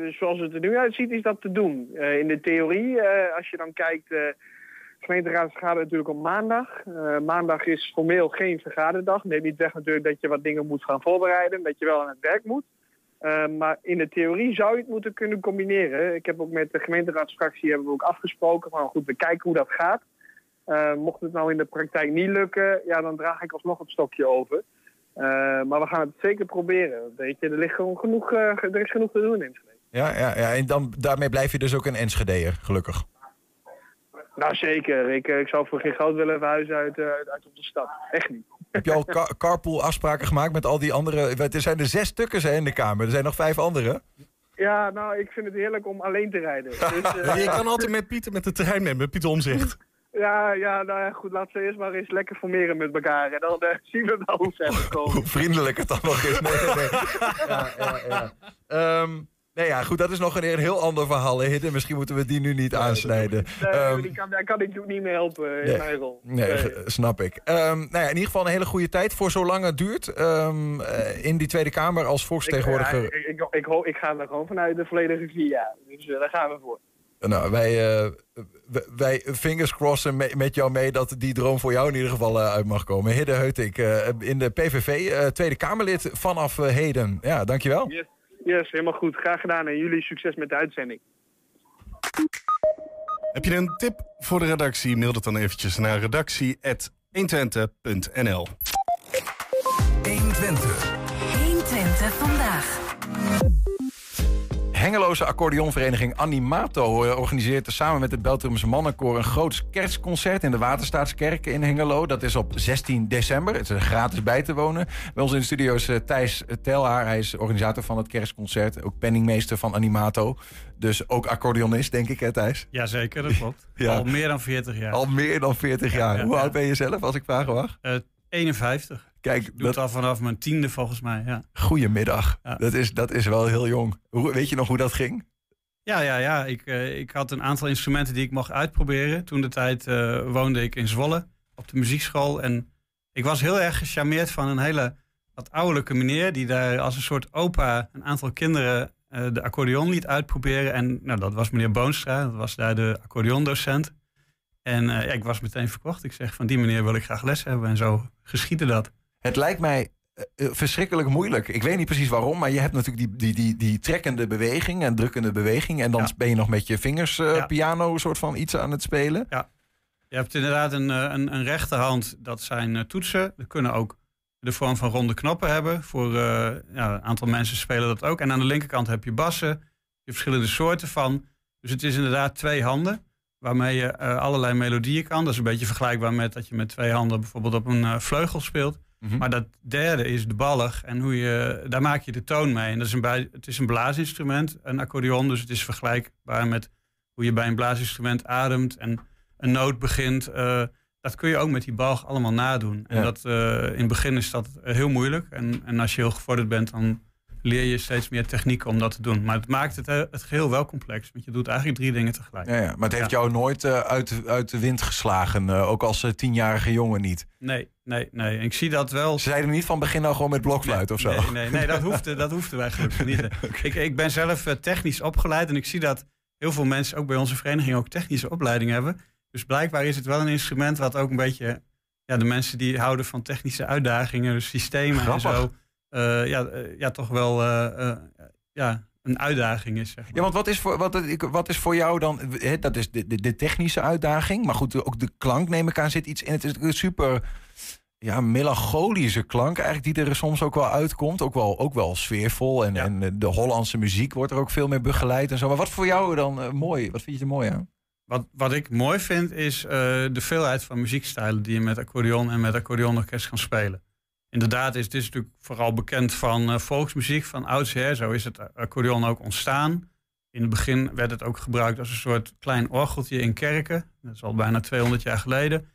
Zoals het er nu uitziet, is dat te doen. In de theorie, als je dan kijkt, eh gemeenteraad vergadert natuurlijk op maandag. Eh, maandag is formeel geen vergaderdag. Neemt niet weg natuurlijk dat je wat dingen moet gaan voorbereiden, dat je wel aan het werk moet. Eh, maar in de theorie zou je het moeten kunnen combineren. Ik heb ook met de gemeenteraadsfractie hebben we ook afgesproken van goed, we kijken hoe dat gaat. Eh, mocht het nou in de praktijk niet lukken, ja, dan draag ik alsnog het stokje over. Maar we gaan het zeker proberen. Weet je, er, ligt gewoon genoeg, er is genoeg te doen in Enschede. Ja, ja, ja. En dan, daarmee blijf je dus ook een Enschedeer, gelukkig. Nou zeker. Ik, eh, ik zou voor geen goud willen verhuizen uit, eh, uit, uit onze stad. Echt niet. Heb je al [LAUGHS] ca- carpool afspraken gemaakt met al die andere... Er zijn er zes stukken hè, in de Kamer. Er zijn nog vijf andere. Ja, nou, ik vind het heerlijk om alleen te rijden. Dus, eh, Je kan altijd met Pieter met de trein nemen, met Pieter Omzicht. [LAUGHS] ja, ja, nou ja, goed. Laten we eerst maar eens lekker formeren met elkaar. En dan [LAUGHS] zien we wel hoe ver we komen. Hoe vriendelijk het dan nog is. Nee, nee, nee. Ja, ja, ja. Ehm, Nee, ja, goed, dat is nog een, een heel ander verhaal. hè, Hidde. Misschien moeten we die nu niet aansnijden. Nee, Ehm, die kan, daar kan ik natuurlijk niet mee helpen in nee. mijn rol. Nee, snap ik. Ehm, nou ja, in ieder geval een hele goede tijd voor zolang het duurt. ehm, eh, in die Tweede Kamer als Ik, volksvertegenwoordiger. ja, ik, ik, ik, ho- ik ga er gewoon vanuit de volledige vier jaar. Dus eh, daar gaan we voor. Nou, wij, eh, w- wij fingers crossen me- met jou mee dat die droom voor jou in ieder geval eh, uit mag komen. Hidde Heutik, eh, in de PVV, eh, Tweede Kamerlid vanaf eh, heden. Ja, dankjewel. Yes, yes, helemaal goed. Graag gedaan en jullie succes met de uitzending. Heb je een tip voor de redactie? Mail dat dan eventjes naar redactie.120.nl 120. 120 Hengeloze accordeonvereniging Animato eh, organiseert samen met het Beltrumse Mannenkoor een groot kerstconcert in de Waterstaatskerk in Hengelo. Dat is op 16 december. Het is gratis bij te wonen. Bij ons in de studio is eh, Thijs Telhaar. Hij is organisator van het kerstconcert. Ook penningmeester van Animato. Dus ook accordeonist, denk ik, hè Thijs? Jazeker, dat klopt. [LAUGHS] Ja. Al meer dan 40 jaar. Al meer dan 40 jaar. ja, Hoe oud ben je zelf, als ik vragen mag? Eh, 51. Kijk, Doe dat, het al vanaf mijn tiende volgens mij, ja. goedemiddag. Ja. Dat, is, dat is wel heel jong. Hoe, weet je nog hoe dat ging? Ja, ja, ja. Ik, eh, ik had een aantal instrumenten die ik mocht uitproberen. Toen de tijd eh, woonde ik in Zwolle op de muziekschool. En ik was heel erg gecharmeerd van een hele wat ouderlijke meneer... die daar als een soort opa een aantal kinderen eh, de accordeon liet uitproberen. En nou, dat was meneer Boonstra, dat was daar de accordeondocent. En ja, ik was meteen verkocht. Ik zeg, van die meneer wil ik graag les hebben. En zo geschiedde dat. Het lijkt mij eh, eh, verschrikkelijk moeilijk. Ik weet niet precies waarom, maar je hebt natuurlijk die, die, die, die trekkende beweging en drukkende beweging. En dan Ja. ben je nog met je vingers eh, Ja. piano soort van iets aan het spelen. Je hebt inderdaad een, een, een rechterhand, dat zijn toetsen. We kunnen ook de vorm van ronde knoppen hebben. Voor ja, een aantal mensen spelen dat ook. En aan de linkerkant heb je bassen. Je hebt verschillende soorten van. Dus het is inderdaad twee handen waarmee je allerlei melodieën kan. Dat is een beetje vergelijkbaar met dat je met twee handen bijvoorbeeld op een vleugel speelt. Mhm. Maar dat derde is de ballig en hoe je, daar maak je de toon mee. En dat is een, bij- het is een blaasinstrument, een accordeon. Dus het is vergelijkbaar met hoe je bij een blaasinstrument ademt en een noot begint. eh, dat kun je ook met die balg allemaal nadoen. En Ja. dat, eh, in het begin is dat heel moeilijk. En, en als je heel gevorderd bent, dan leer je steeds meer technieken om dat te doen. Maar het maakt het, eh, het geheel wel complex. Want je doet eigenlijk drie dingen tegelijk. Ja, ja. Maar het heeft Ja. jou nooit eh, uit, uit de wind geslagen, eh, ook als tienjarige jongen niet. Nee, nee, nee. En ik zie dat wel. Ze zeiden niet van begin nou gewoon met blokfluit of zo. Nee, nee, nee dat, hoefde, dat hoefde wij gelukkig [LAUGHS] niet. ik, ik ben zelf technisch opgeleid en ik zie dat heel veel mensen ook bij onze vereniging ook technische opleiding hebben. Dus blijkbaar is het wel een instrument wat ook een beetje ja, de mensen die houden van technische uitdagingen, dus systemen Grappig. en zo, eh, ja, eh, ja, toch wel eh, ja, een uitdaging is. Zeg maar. Ja, want wat is voor, wat, ik- wat is voor jou dan, dat is de, de, de technische uitdaging. Maar goed, ook de klank neem ik aan zit iets in. Het is een super ja, melancholische klank eigenlijk die er soms ook wel uitkomt. Ook wel, ook wel sfeervol. En, Ja. en de Hollandse muziek wordt er ook veel meer begeleid en zo. Maar wat voor jou dan mooi? Wat vind je er mooi aan? Wat, wat ik mooi vind is de veelheid van muziekstijlen die je met accordeon en met accordeonorkest kan spelen. Inderdaad, is, het is natuurlijk vooral bekend van eh, volksmuziek, van oudsher. Zo is het accordeon ook ontstaan. In het begin werd het ook gebruikt als een soort klein orgeltje in kerken. Dat is al bijna 200 jaar geleden.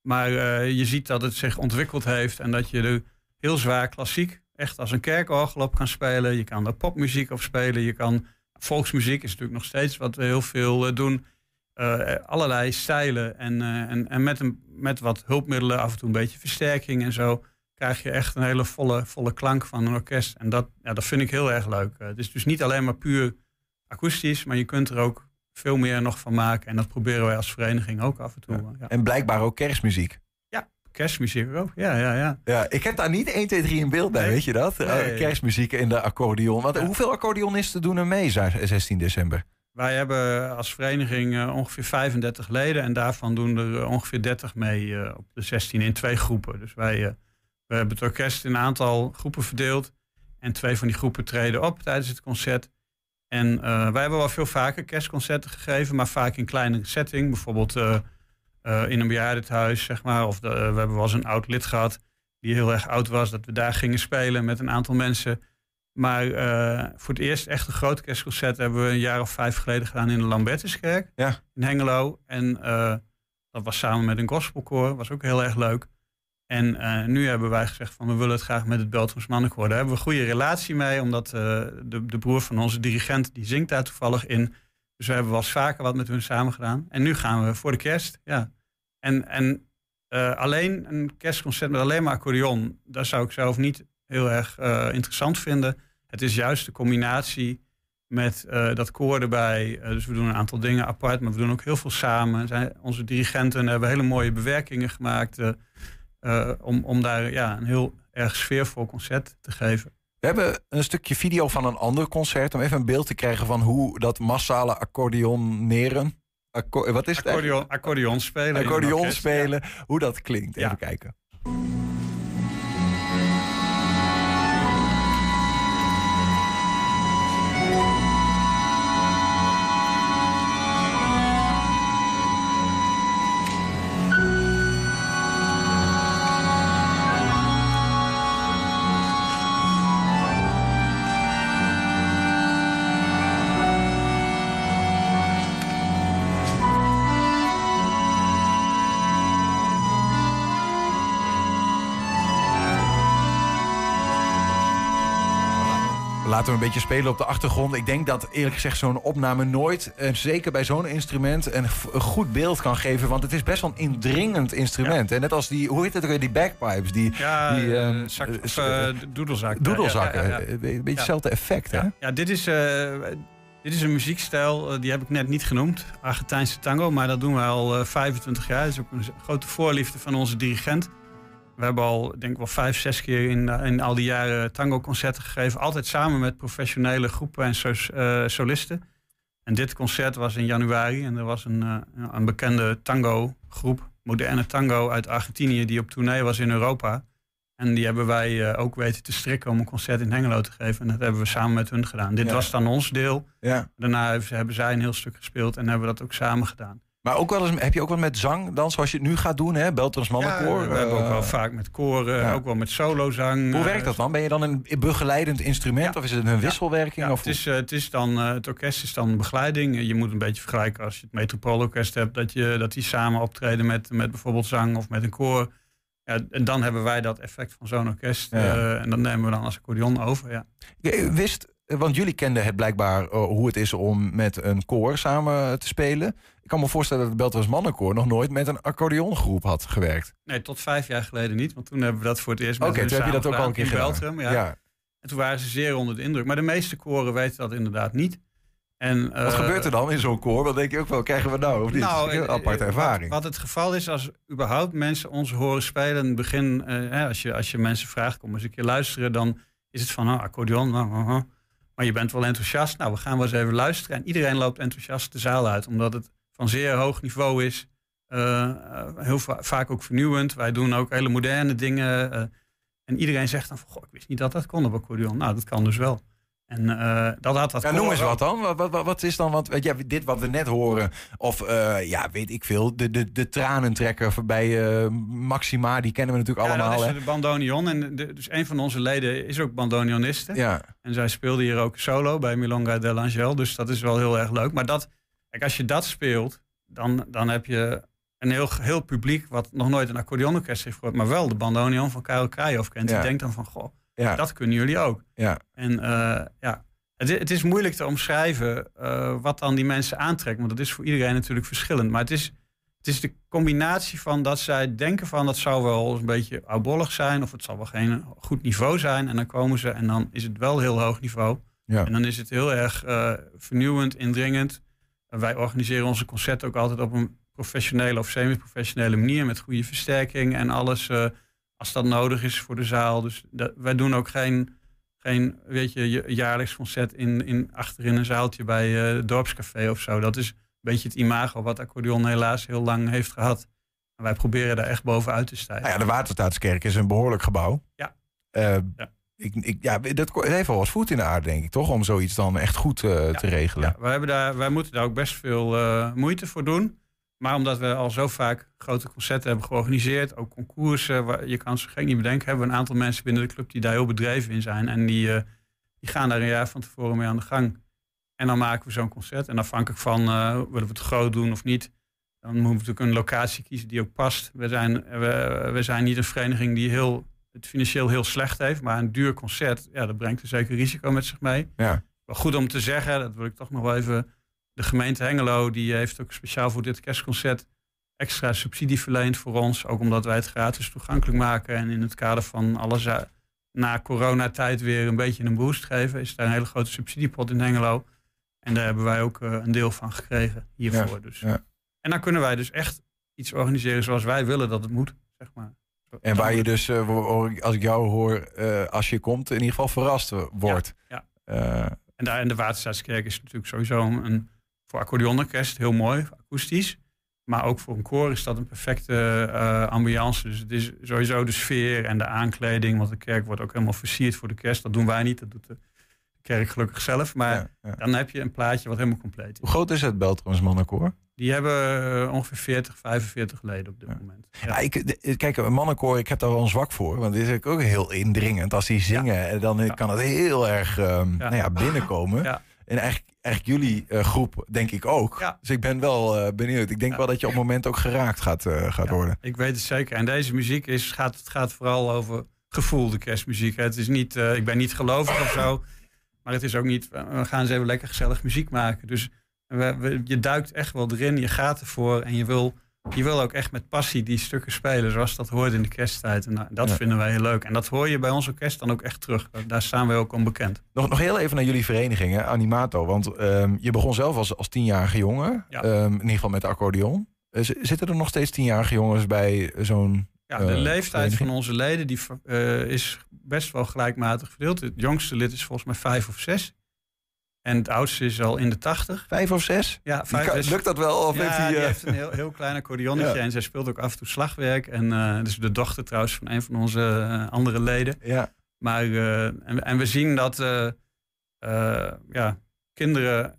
Maar eh, je ziet dat het zich ontwikkeld heeft en dat je er heel zwaar klassiek echt als een kerkorgel op kan spelen. Je kan er popmuziek op spelen. Je kan volksmuziek is natuurlijk nog steeds wat we heel veel eh, doen. Eh, allerlei stijlen en, en, en met, een, met wat hulpmiddelen, af en toe een beetje versterking en zo, krijg je echt een hele volle, volle klank van een orkest. En dat, ja, dat vind ik heel erg leuk. Eh, het is dus niet alleen maar puur akoestisch, maar je kunt er ook veel meer nog van maken. En dat proberen wij als vereniging ook af en toe. Ja. Ja. En blijkbaar ook kerstmuziek. Kerstmuziek ook, ja, ja, ja. Ja, ik heb daar niet 1, 2, 3 in beeld bij, Nee. weet je dat? Eh, Nee. kerstmuziek in de accordeon. Want Ja. hoeveel accordeonisten doen er mee za- 16 december? Wij hebben als vereniging eh, ongeveer 35 leden en daarvan doen er eh, ongeveer 30 mee eh, op de 16 in twee groepen. Dus wij eh, we hebben het orkest in een aantal groepen verdeeld en twee van die groepen treden op tijdens het concert. En eh, wij hebben wel veel vaker kerstconcerten gegeven, maar vaak in kleinere setting. Bijvoorbeeld eh, eh, in een bejaardentehuis, zeg maar. Of de, we hebben wel eens een oud lid gehad die heel erg oud was, dat we daar gingen spelen met een aantal mensen. Maar voor het eerst echt een groot kerstconcert hebben we een jaar of vijf geleden gedaan in de Lambertuskerk Ja. in Hengelo. En dat was samen met een gospelkoor, was ook heel erg leuk. En eh, nu hebben wij gezegd van we willen het graag met het Beltrams Mannenkoor. Daar hebben we een goede relatie mee, omdat eh, de, de broer van onze dirigent, die zingt daar toevallig in. Dus we hebben wel eens vaker wat met hun samen gedaan. En nu gaan we voor de kerst, ja. En, en eh, alleen een kerstconcert met alleen maar accordeon, dat zou ik zelf niet heel erg interessant vinden. Het is juist de combinatie met dat koor erbij. Dus we doen een aantal dingen apart, maar we doen ook heel veel samen. Zijn, onze dirigenten hebben hele mooie bewerkingen gemaakt eh, om, om daar ja, een heel erg sfeervol concert te geven. We hebben een stukje video van een ander concert... om even een beeld te krijgen van hoe dat massale accordeoneren... Acco wat is het? Accordeon, accordeon spelen. Accordeon orkest, spelen, hoe dat klinkt. Even kijken. Laten we een beetje spelen op de achtergrond. Ik denk dat eerlijk gezegd zo'n opname nooit, en zeker bij zo'n instrument, een, goed beeld kan geven. Want het is best wel een indringend instrument. En net als die, hoe heet het ook weer, die bagpipes. Die, Ja, die, eh, ehm, zak- eh, of, eh. Doedelzakken. Ja, ja. Een beetje hetzelfde effect, hè? Ja, dit, is, eh, dit is een muziekstijl, eh, die heb ik net niet genoemd. Argentijnse tango, maar dat doen we al eh, 25 jaar. Dat is ook een grote voorliefde van onze dirigent. We hebben al, denk ik wel vijf, zes keer in, eh, in al die jaren tango-concerten gegeven. Altijd samen met professionele groepen en so- eh, solisten. En dit concert was in januari en er was een, eh, een bekende tango-groep, moderne tango uit Argentinië, die op tournee was in Europa. En die hebben wij ook weten te strikken om een concert in Hengelo te geven. En dat hebben we samen met hun gedaan. Dit Ja. was dan ons deel. Ja. Daarna hebben zij een heel stuk gespeeld en hebben we dat ook samen gedaan. Maar ook wel eens, heb je ook wel met zang dan, zoals je het nu gaat doen, hè? Beltrams mannenkoor? Ja, we hebben ook eh, wel vaak met koren, ja. ook wel met solozang. Hoe eh, werkt dat dan? Ben je dan een begeleidend instrument of is het een wisselwerking? Ja, of het, is, eh, het, is dan, het orkest is dan begeleiding. Je moet een beetje vergelijken als je het Metropoolorkest hebt, dat, je, dat die samen optreden met, met bijvoorbeeld zang of met een koor. Ja, en dan hebben wij dat effect van zo'n orkest. En dat nemen we dan als accordeon over. Ja. Je wist, want jullie kenden het blijkbaar hoe het is om met een koor samen te spelen. Ik kan me voorstellen dat het Beltrams mannenkoor nog nooit met een accordeongroep had gewerkt. Nee, tot vijf jaar geleden niet. Want toen hebben we dat voor het eerst met Oké, hun toen heb je dat ook al een keer gedaan Beltrum. Ja. Ja. En toen waren ze zeer onder de indruk. Maar de meeste koren weten dat inderdaad niet. En, Wat eh, gebeurt er dan in zo'n koor? Wat denk je ook wel, krijgen we nou? Of niet? Nou, [LAUGHS] een eh, aparte ervaring. Wat, wat het geval is, als überhaupt mensen ons horen spelen in het begin, hè, als, je, als je mensen vraagt, kom eens een keer luisteren, dan is het van, oh, accordeon, oh, oh. maar je bent wel enthousiast. Nou, we gaan wel eens even luisteren. En iedereen loopt enthousiast de zaal uit, omdat het van zeer hoog niveau is. Eh, eh, heel va- vaak ook vernieuwend. Wij doen ook hele moderne dingen. eh, en iedereen zegt dan van, goh, ik wist niet dat dat kon op accordeon. Nou, dat kan dus wel. En eh, dat had dat Ja, noem eens wat dan. Wat, wat, wat- is dan? Want weet je, dit wat we net horen, of ja, weet ik veel, de, de, de tranentrekker bij Maxima, die kennen we natuurlijk Ja, allemaal. dat hè? is de bandoneon. En de- dus een van onze leden is ook bandoneoniste. Ja. En zij speelde hier ook solo bij Milonga dell'Angel. Dus dat is wel heel erg leuk. Maar dat, kijk, als je dat speelt, dan, dan heb je een heel, heel publiek... wat nog nooit een accordeonorkest heeft gehoord... maar wel de bandoneon van Karel Krajov kent. Ja. Die denkt dan van, goh, Ja. dat kunnen jullie ook. Ja. En eh, ja, het, het is moeilijk te omschrijven eh, wat dan die mensen aantrekt. Want dat is voor iedereen natuurlijk verschillend. Maar het is, het is de combinatie van dat zij denken van... dat zou wel een beetje oudbollig zijn... of het zal wel geen goed niveau zijn. En dan komen ze en dan is het wel heel hoog niveau. Ja. En dan is het heel erg eh, vernieuwend, indringend. En wij organiseren onze concerten ook altijd op een professionele of semi-professionele manier... met goede versterking en alles... eh, als dat nodig is voor de zaal. Dus dat, wij doen ook geen, geen weet je, ja- jaarlijks concert in, in, achter in een zaaltje bij eh, het dorpscafé of zo. Dat is een beetje het imago wat accordeon helaas heel lang heeft gehad. En wij proberen daar echt bovenuit te stijgen. Nou ja, de Waterstaatskerk is een behoorlijk gebouw. Ja. Eh, Ik, ik, ja, dat heeft wel wat voet in de aarde, denk ik, toch? Om zoiets dan echt goed eh, te regelen. Ja, wij, hebben daar, wij moeten daar ook best veel eh, moeite voor doen. Maar omdat we al zo vaak grote concerten hebben georganiseerd, ook concoursen, waar, je kan ze gek niet bedenken, hebben we een aantal mensen binnen de club die daar heel bedreven in zijn. En die, eh, die gaan daar een jaar van tevoren mee aan de gang. En dan maken we zo'n concert. En afhankelijk van willen we het groot doen of niet, dan moeten we natuurlijk een locatie kiezen die ook past. We zijn, we, we zijn niet een vereniging die heel, het financieel heel slecht heeft, maar een duur concert, ja, dat brengt een zeker risico met zich mee. Ja. Wel goed om te zeggen, dat wil ik toch nog wel even. De gemeente Hengelo die heeft ook speciaal voor dit kerstconcert extra subsidie verleend voor ons. Ook omdat wij het gratis toegankelijk maken. En in het kader van alles eh, na coronatijd weer een beetje een boost geven. Is daar een hele grote subsidiepot in Hengelo. En daar hebben wij ook eh, een deel van gekregen hiervoor. Ja, Dus. ja. En dan kunnen wij dus echt iets organiseren zoals wij willen dat het moet. Zeg maar. En waar je dus, eh, als ik jou hoor, eh, als je komt, in ieder geval verrast wordt. Ja. Eh, En daar in de Waterstaatskerk is natuurlijk sowieso een, voor accordeonorkest heel mooi, akoestisch. Maar ook voor een koor is dat een perfecte ambiance. Dus het is sowieso de sfeer en de aankleding. Want de kerk wordt ook helemaal versierd voor de kerst. Dat doen wij niet, dat doet de kerk gelukkig zelf. Maar dan heb je een plaatje wat helemaal compleet is. hoe groot is het Beltrams mannenkoor? Die hebben eh, ongeveer 40, 45 leden op dit moment. Ja. ik, kijk, een mannenkoor, ik heb daar wel een zwak voor. Want het is ook heel indringend. Als die zingen, en dan kan het heel erg ehm, Nou ja, binnenkomen. En eigenlijk, eigenlijk jullie eh, groep, denk ik ook. Dus ik ben wel eh, benieuwd. Ik denk wel dat je op het moment ook geraakt gaat, eh, gaat worden. Ik weet het zeker. En deze muziek is, gaat, het gaat vooral over gevoel, de kerstmuziek. Het is niet, eh, ik ben niet gelovig of zo. Maar het is ook niet, we gaan eens even lekker gezellig muziek maken. Dus we, we- je duikt echt wel erin, je gaat ervoor. En je wil, je wil ook echt met passie die stukken spelen. Zoals dat hoort in de kersttijd. En nou, dat Ja. vinden wij heel leuk. En dat hoor je bij ons orkest dan ook echt terug. Daar staan wij ook om bekend. Nog, nog heel even naar jullie vereniging, hè, Animato. Want ehm, je begon zelf als, als tienjarige jongen. Ja. Ehm, in ieder geval met de accordeon. Eh, zitten er nog steeds tienjarige jongens bij zo'n Ja, de eh, leeftijd van onze leden die, eh, is best wel gelijkmatig verdeeld. Het jongste lid is volgens mij vijf of zes. En het oudste is al in de tachtig. Vijf of zes? Ja, vijf kan- lukt dat wel? Of ja, heeft hij, die eh, heeft een heel, heel klein accordeonnetje. [LAUGHS] Ja. En zij speelt ook af en toe slagwerk. En eh dus de dochter trouwens van een van onze eh, andere leden. Ja. Maar, en, en we zien dat ja, kinderen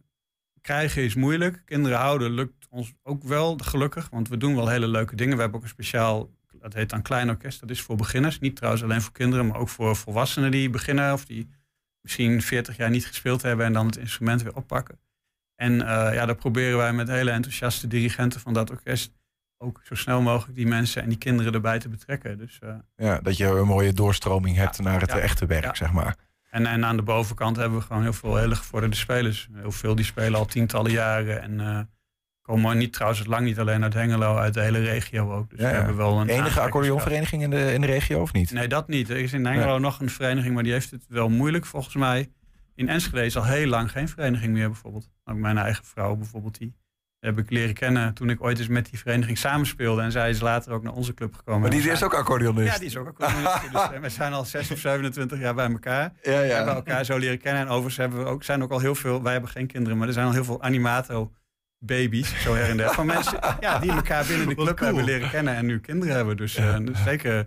krijgen is moeilijk. Kinderen houden lukt ons ook wel, gelukkig. Want we doen wel hele leuke dingen. We hebben ook een speciaal, dat heet dan klein orkest. Dat is voor beginners. Niet trouwens alleen voor kinderen, maar ook voor volwassenen die beginnen. Of die misschien 40 jaar niet gespeeld hebben en dan het instrument weer oppakken. En eh, ja, daar proberen wij met hele enthousiaste dirigenten van dat orkest ook zo snel mogelijk die mensen en die kinderen erbij te betrekken. Dus, eh, Ja, dat je een mooie doorstroming hebt naar het ja, echte werk, ja. zeg maar. En, en aan de bovenkant hebben we gewoon heel veel hele gevorderde spelers. Heel veel die spelen al tientallen jaren. En eh, komen niet trouwens lang niet alleen uit Hengelo, uit de hele regio ook. Dus Ja, we hebben wel een Enige accordeonvereniging in de, in de regio, of niet? Nee, dat niet. Er is in Hengelo nog een vereniging, maar die heeft het wel moeilijk volgens mij. In Enschede is al heel lang geen vereniging meer bijvoorbeeld. Ook mijn eigen vrouw bijvoorbeeld, die heb ik leren kennen toen ik ooit eens met die vereniging samenspeelde. En zij is later ook naar onze club gekomen. Maar die is zijn- ook accordeonist? Ja, die is ook accordeonist. dus, [LAUGHS] we zijn al 6 of 27 jaar bij elkaar. Ja, ja. We hebben elkaar zo leren kennen. En overigens hebben we ook, zijn ook al heel veel, wij hebben geen kinderen, maar er zijn al heel veel animato baby's, zo her en der. Van mensen [LAUGHS] ja, die elkaar binnen de club cool. hebben leren kennen en nu kinderen hebben. Dus, eh, dus zeker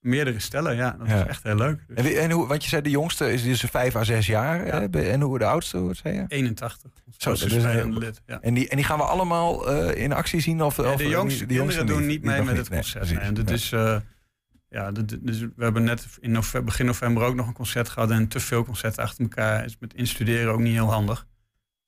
meerdere stellen, ja. Dat Ja. is echt heel leuk. Dus En, wie- en hoe, want je zei de jongste is dus vijf à zes jaar. hè? En hoe de oudste, hoe zei je? 81. Zo, dat is een heel- lid, ja. En, die, en die gaan we allemaal eh, in actie zien? Of, de jongste die kinderen doen niet mee met het concert. Nee, en Ja. is, eh, ja, dus we hebben net in november, begin november ook nog een concert gehad. En te veel concerten achter elkaar is met instuderen ook niet heel handig.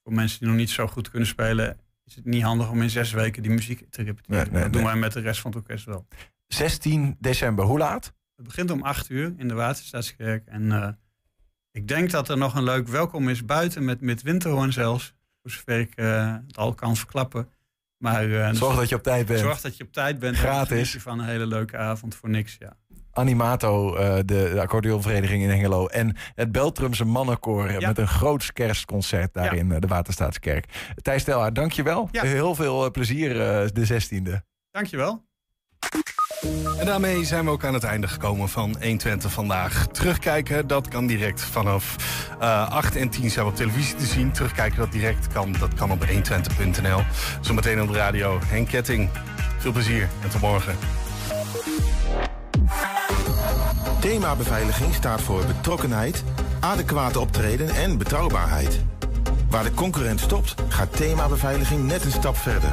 Voor mensen die nog niet zo goed kunnen spelen, is het niet handig om in zes weken die muziek te repeteren. Nee, nee, dat doen nee. wij met de rest van het orkest wel. 16 december, hoe laat? Het begint om acht uur in de Waterstaatskerk. En eh, ik denk dat er nog een leuk welkom is buiten met, met Winterhoorn zelfs. Voor zover ik eh, het al kan verklappen. Maar, eh, Zorg dat je op tijd bent. Zorg dat je op tijd bent. en Gratis. van een hele leuke avond voor niks. Ja. Animato, eh, de, de accordeonvereniging in Hengelo. En het Beltrumse mannenkoor Ja. met een groot kerstconcert daar in eh, de Waterstaatskerk. Thijs Telhaar, dankjewel. Ja. Heel veel eh, plezier eh, de 16e. Dankjewel. En daarmee zijn we ook aan het einde gekomen van 120 vandaag. Terugkijken, dat kan direct vanaf eh 8 en 10 zijn we op televisie te zien. Terugkijken, dat direct kan, dat kan op 120.nl. Zometeen op de radio. Henk Ketting, veel plezier en tot morgen. Thema beveiliging staat voor betrokkenheid, adequate optreden en betrouwbaarheid. Waar de concurrent stopt, gaat thema beveiliging net een stap verder.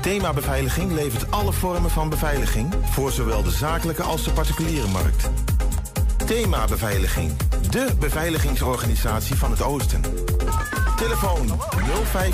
Thema beveiliging levert alle vormen van beveiliging voor zowel de zakelijke als de particuliere markt. Thema beveiliging, de beveiligingsorganisatie van het Oosten. Telefoon 05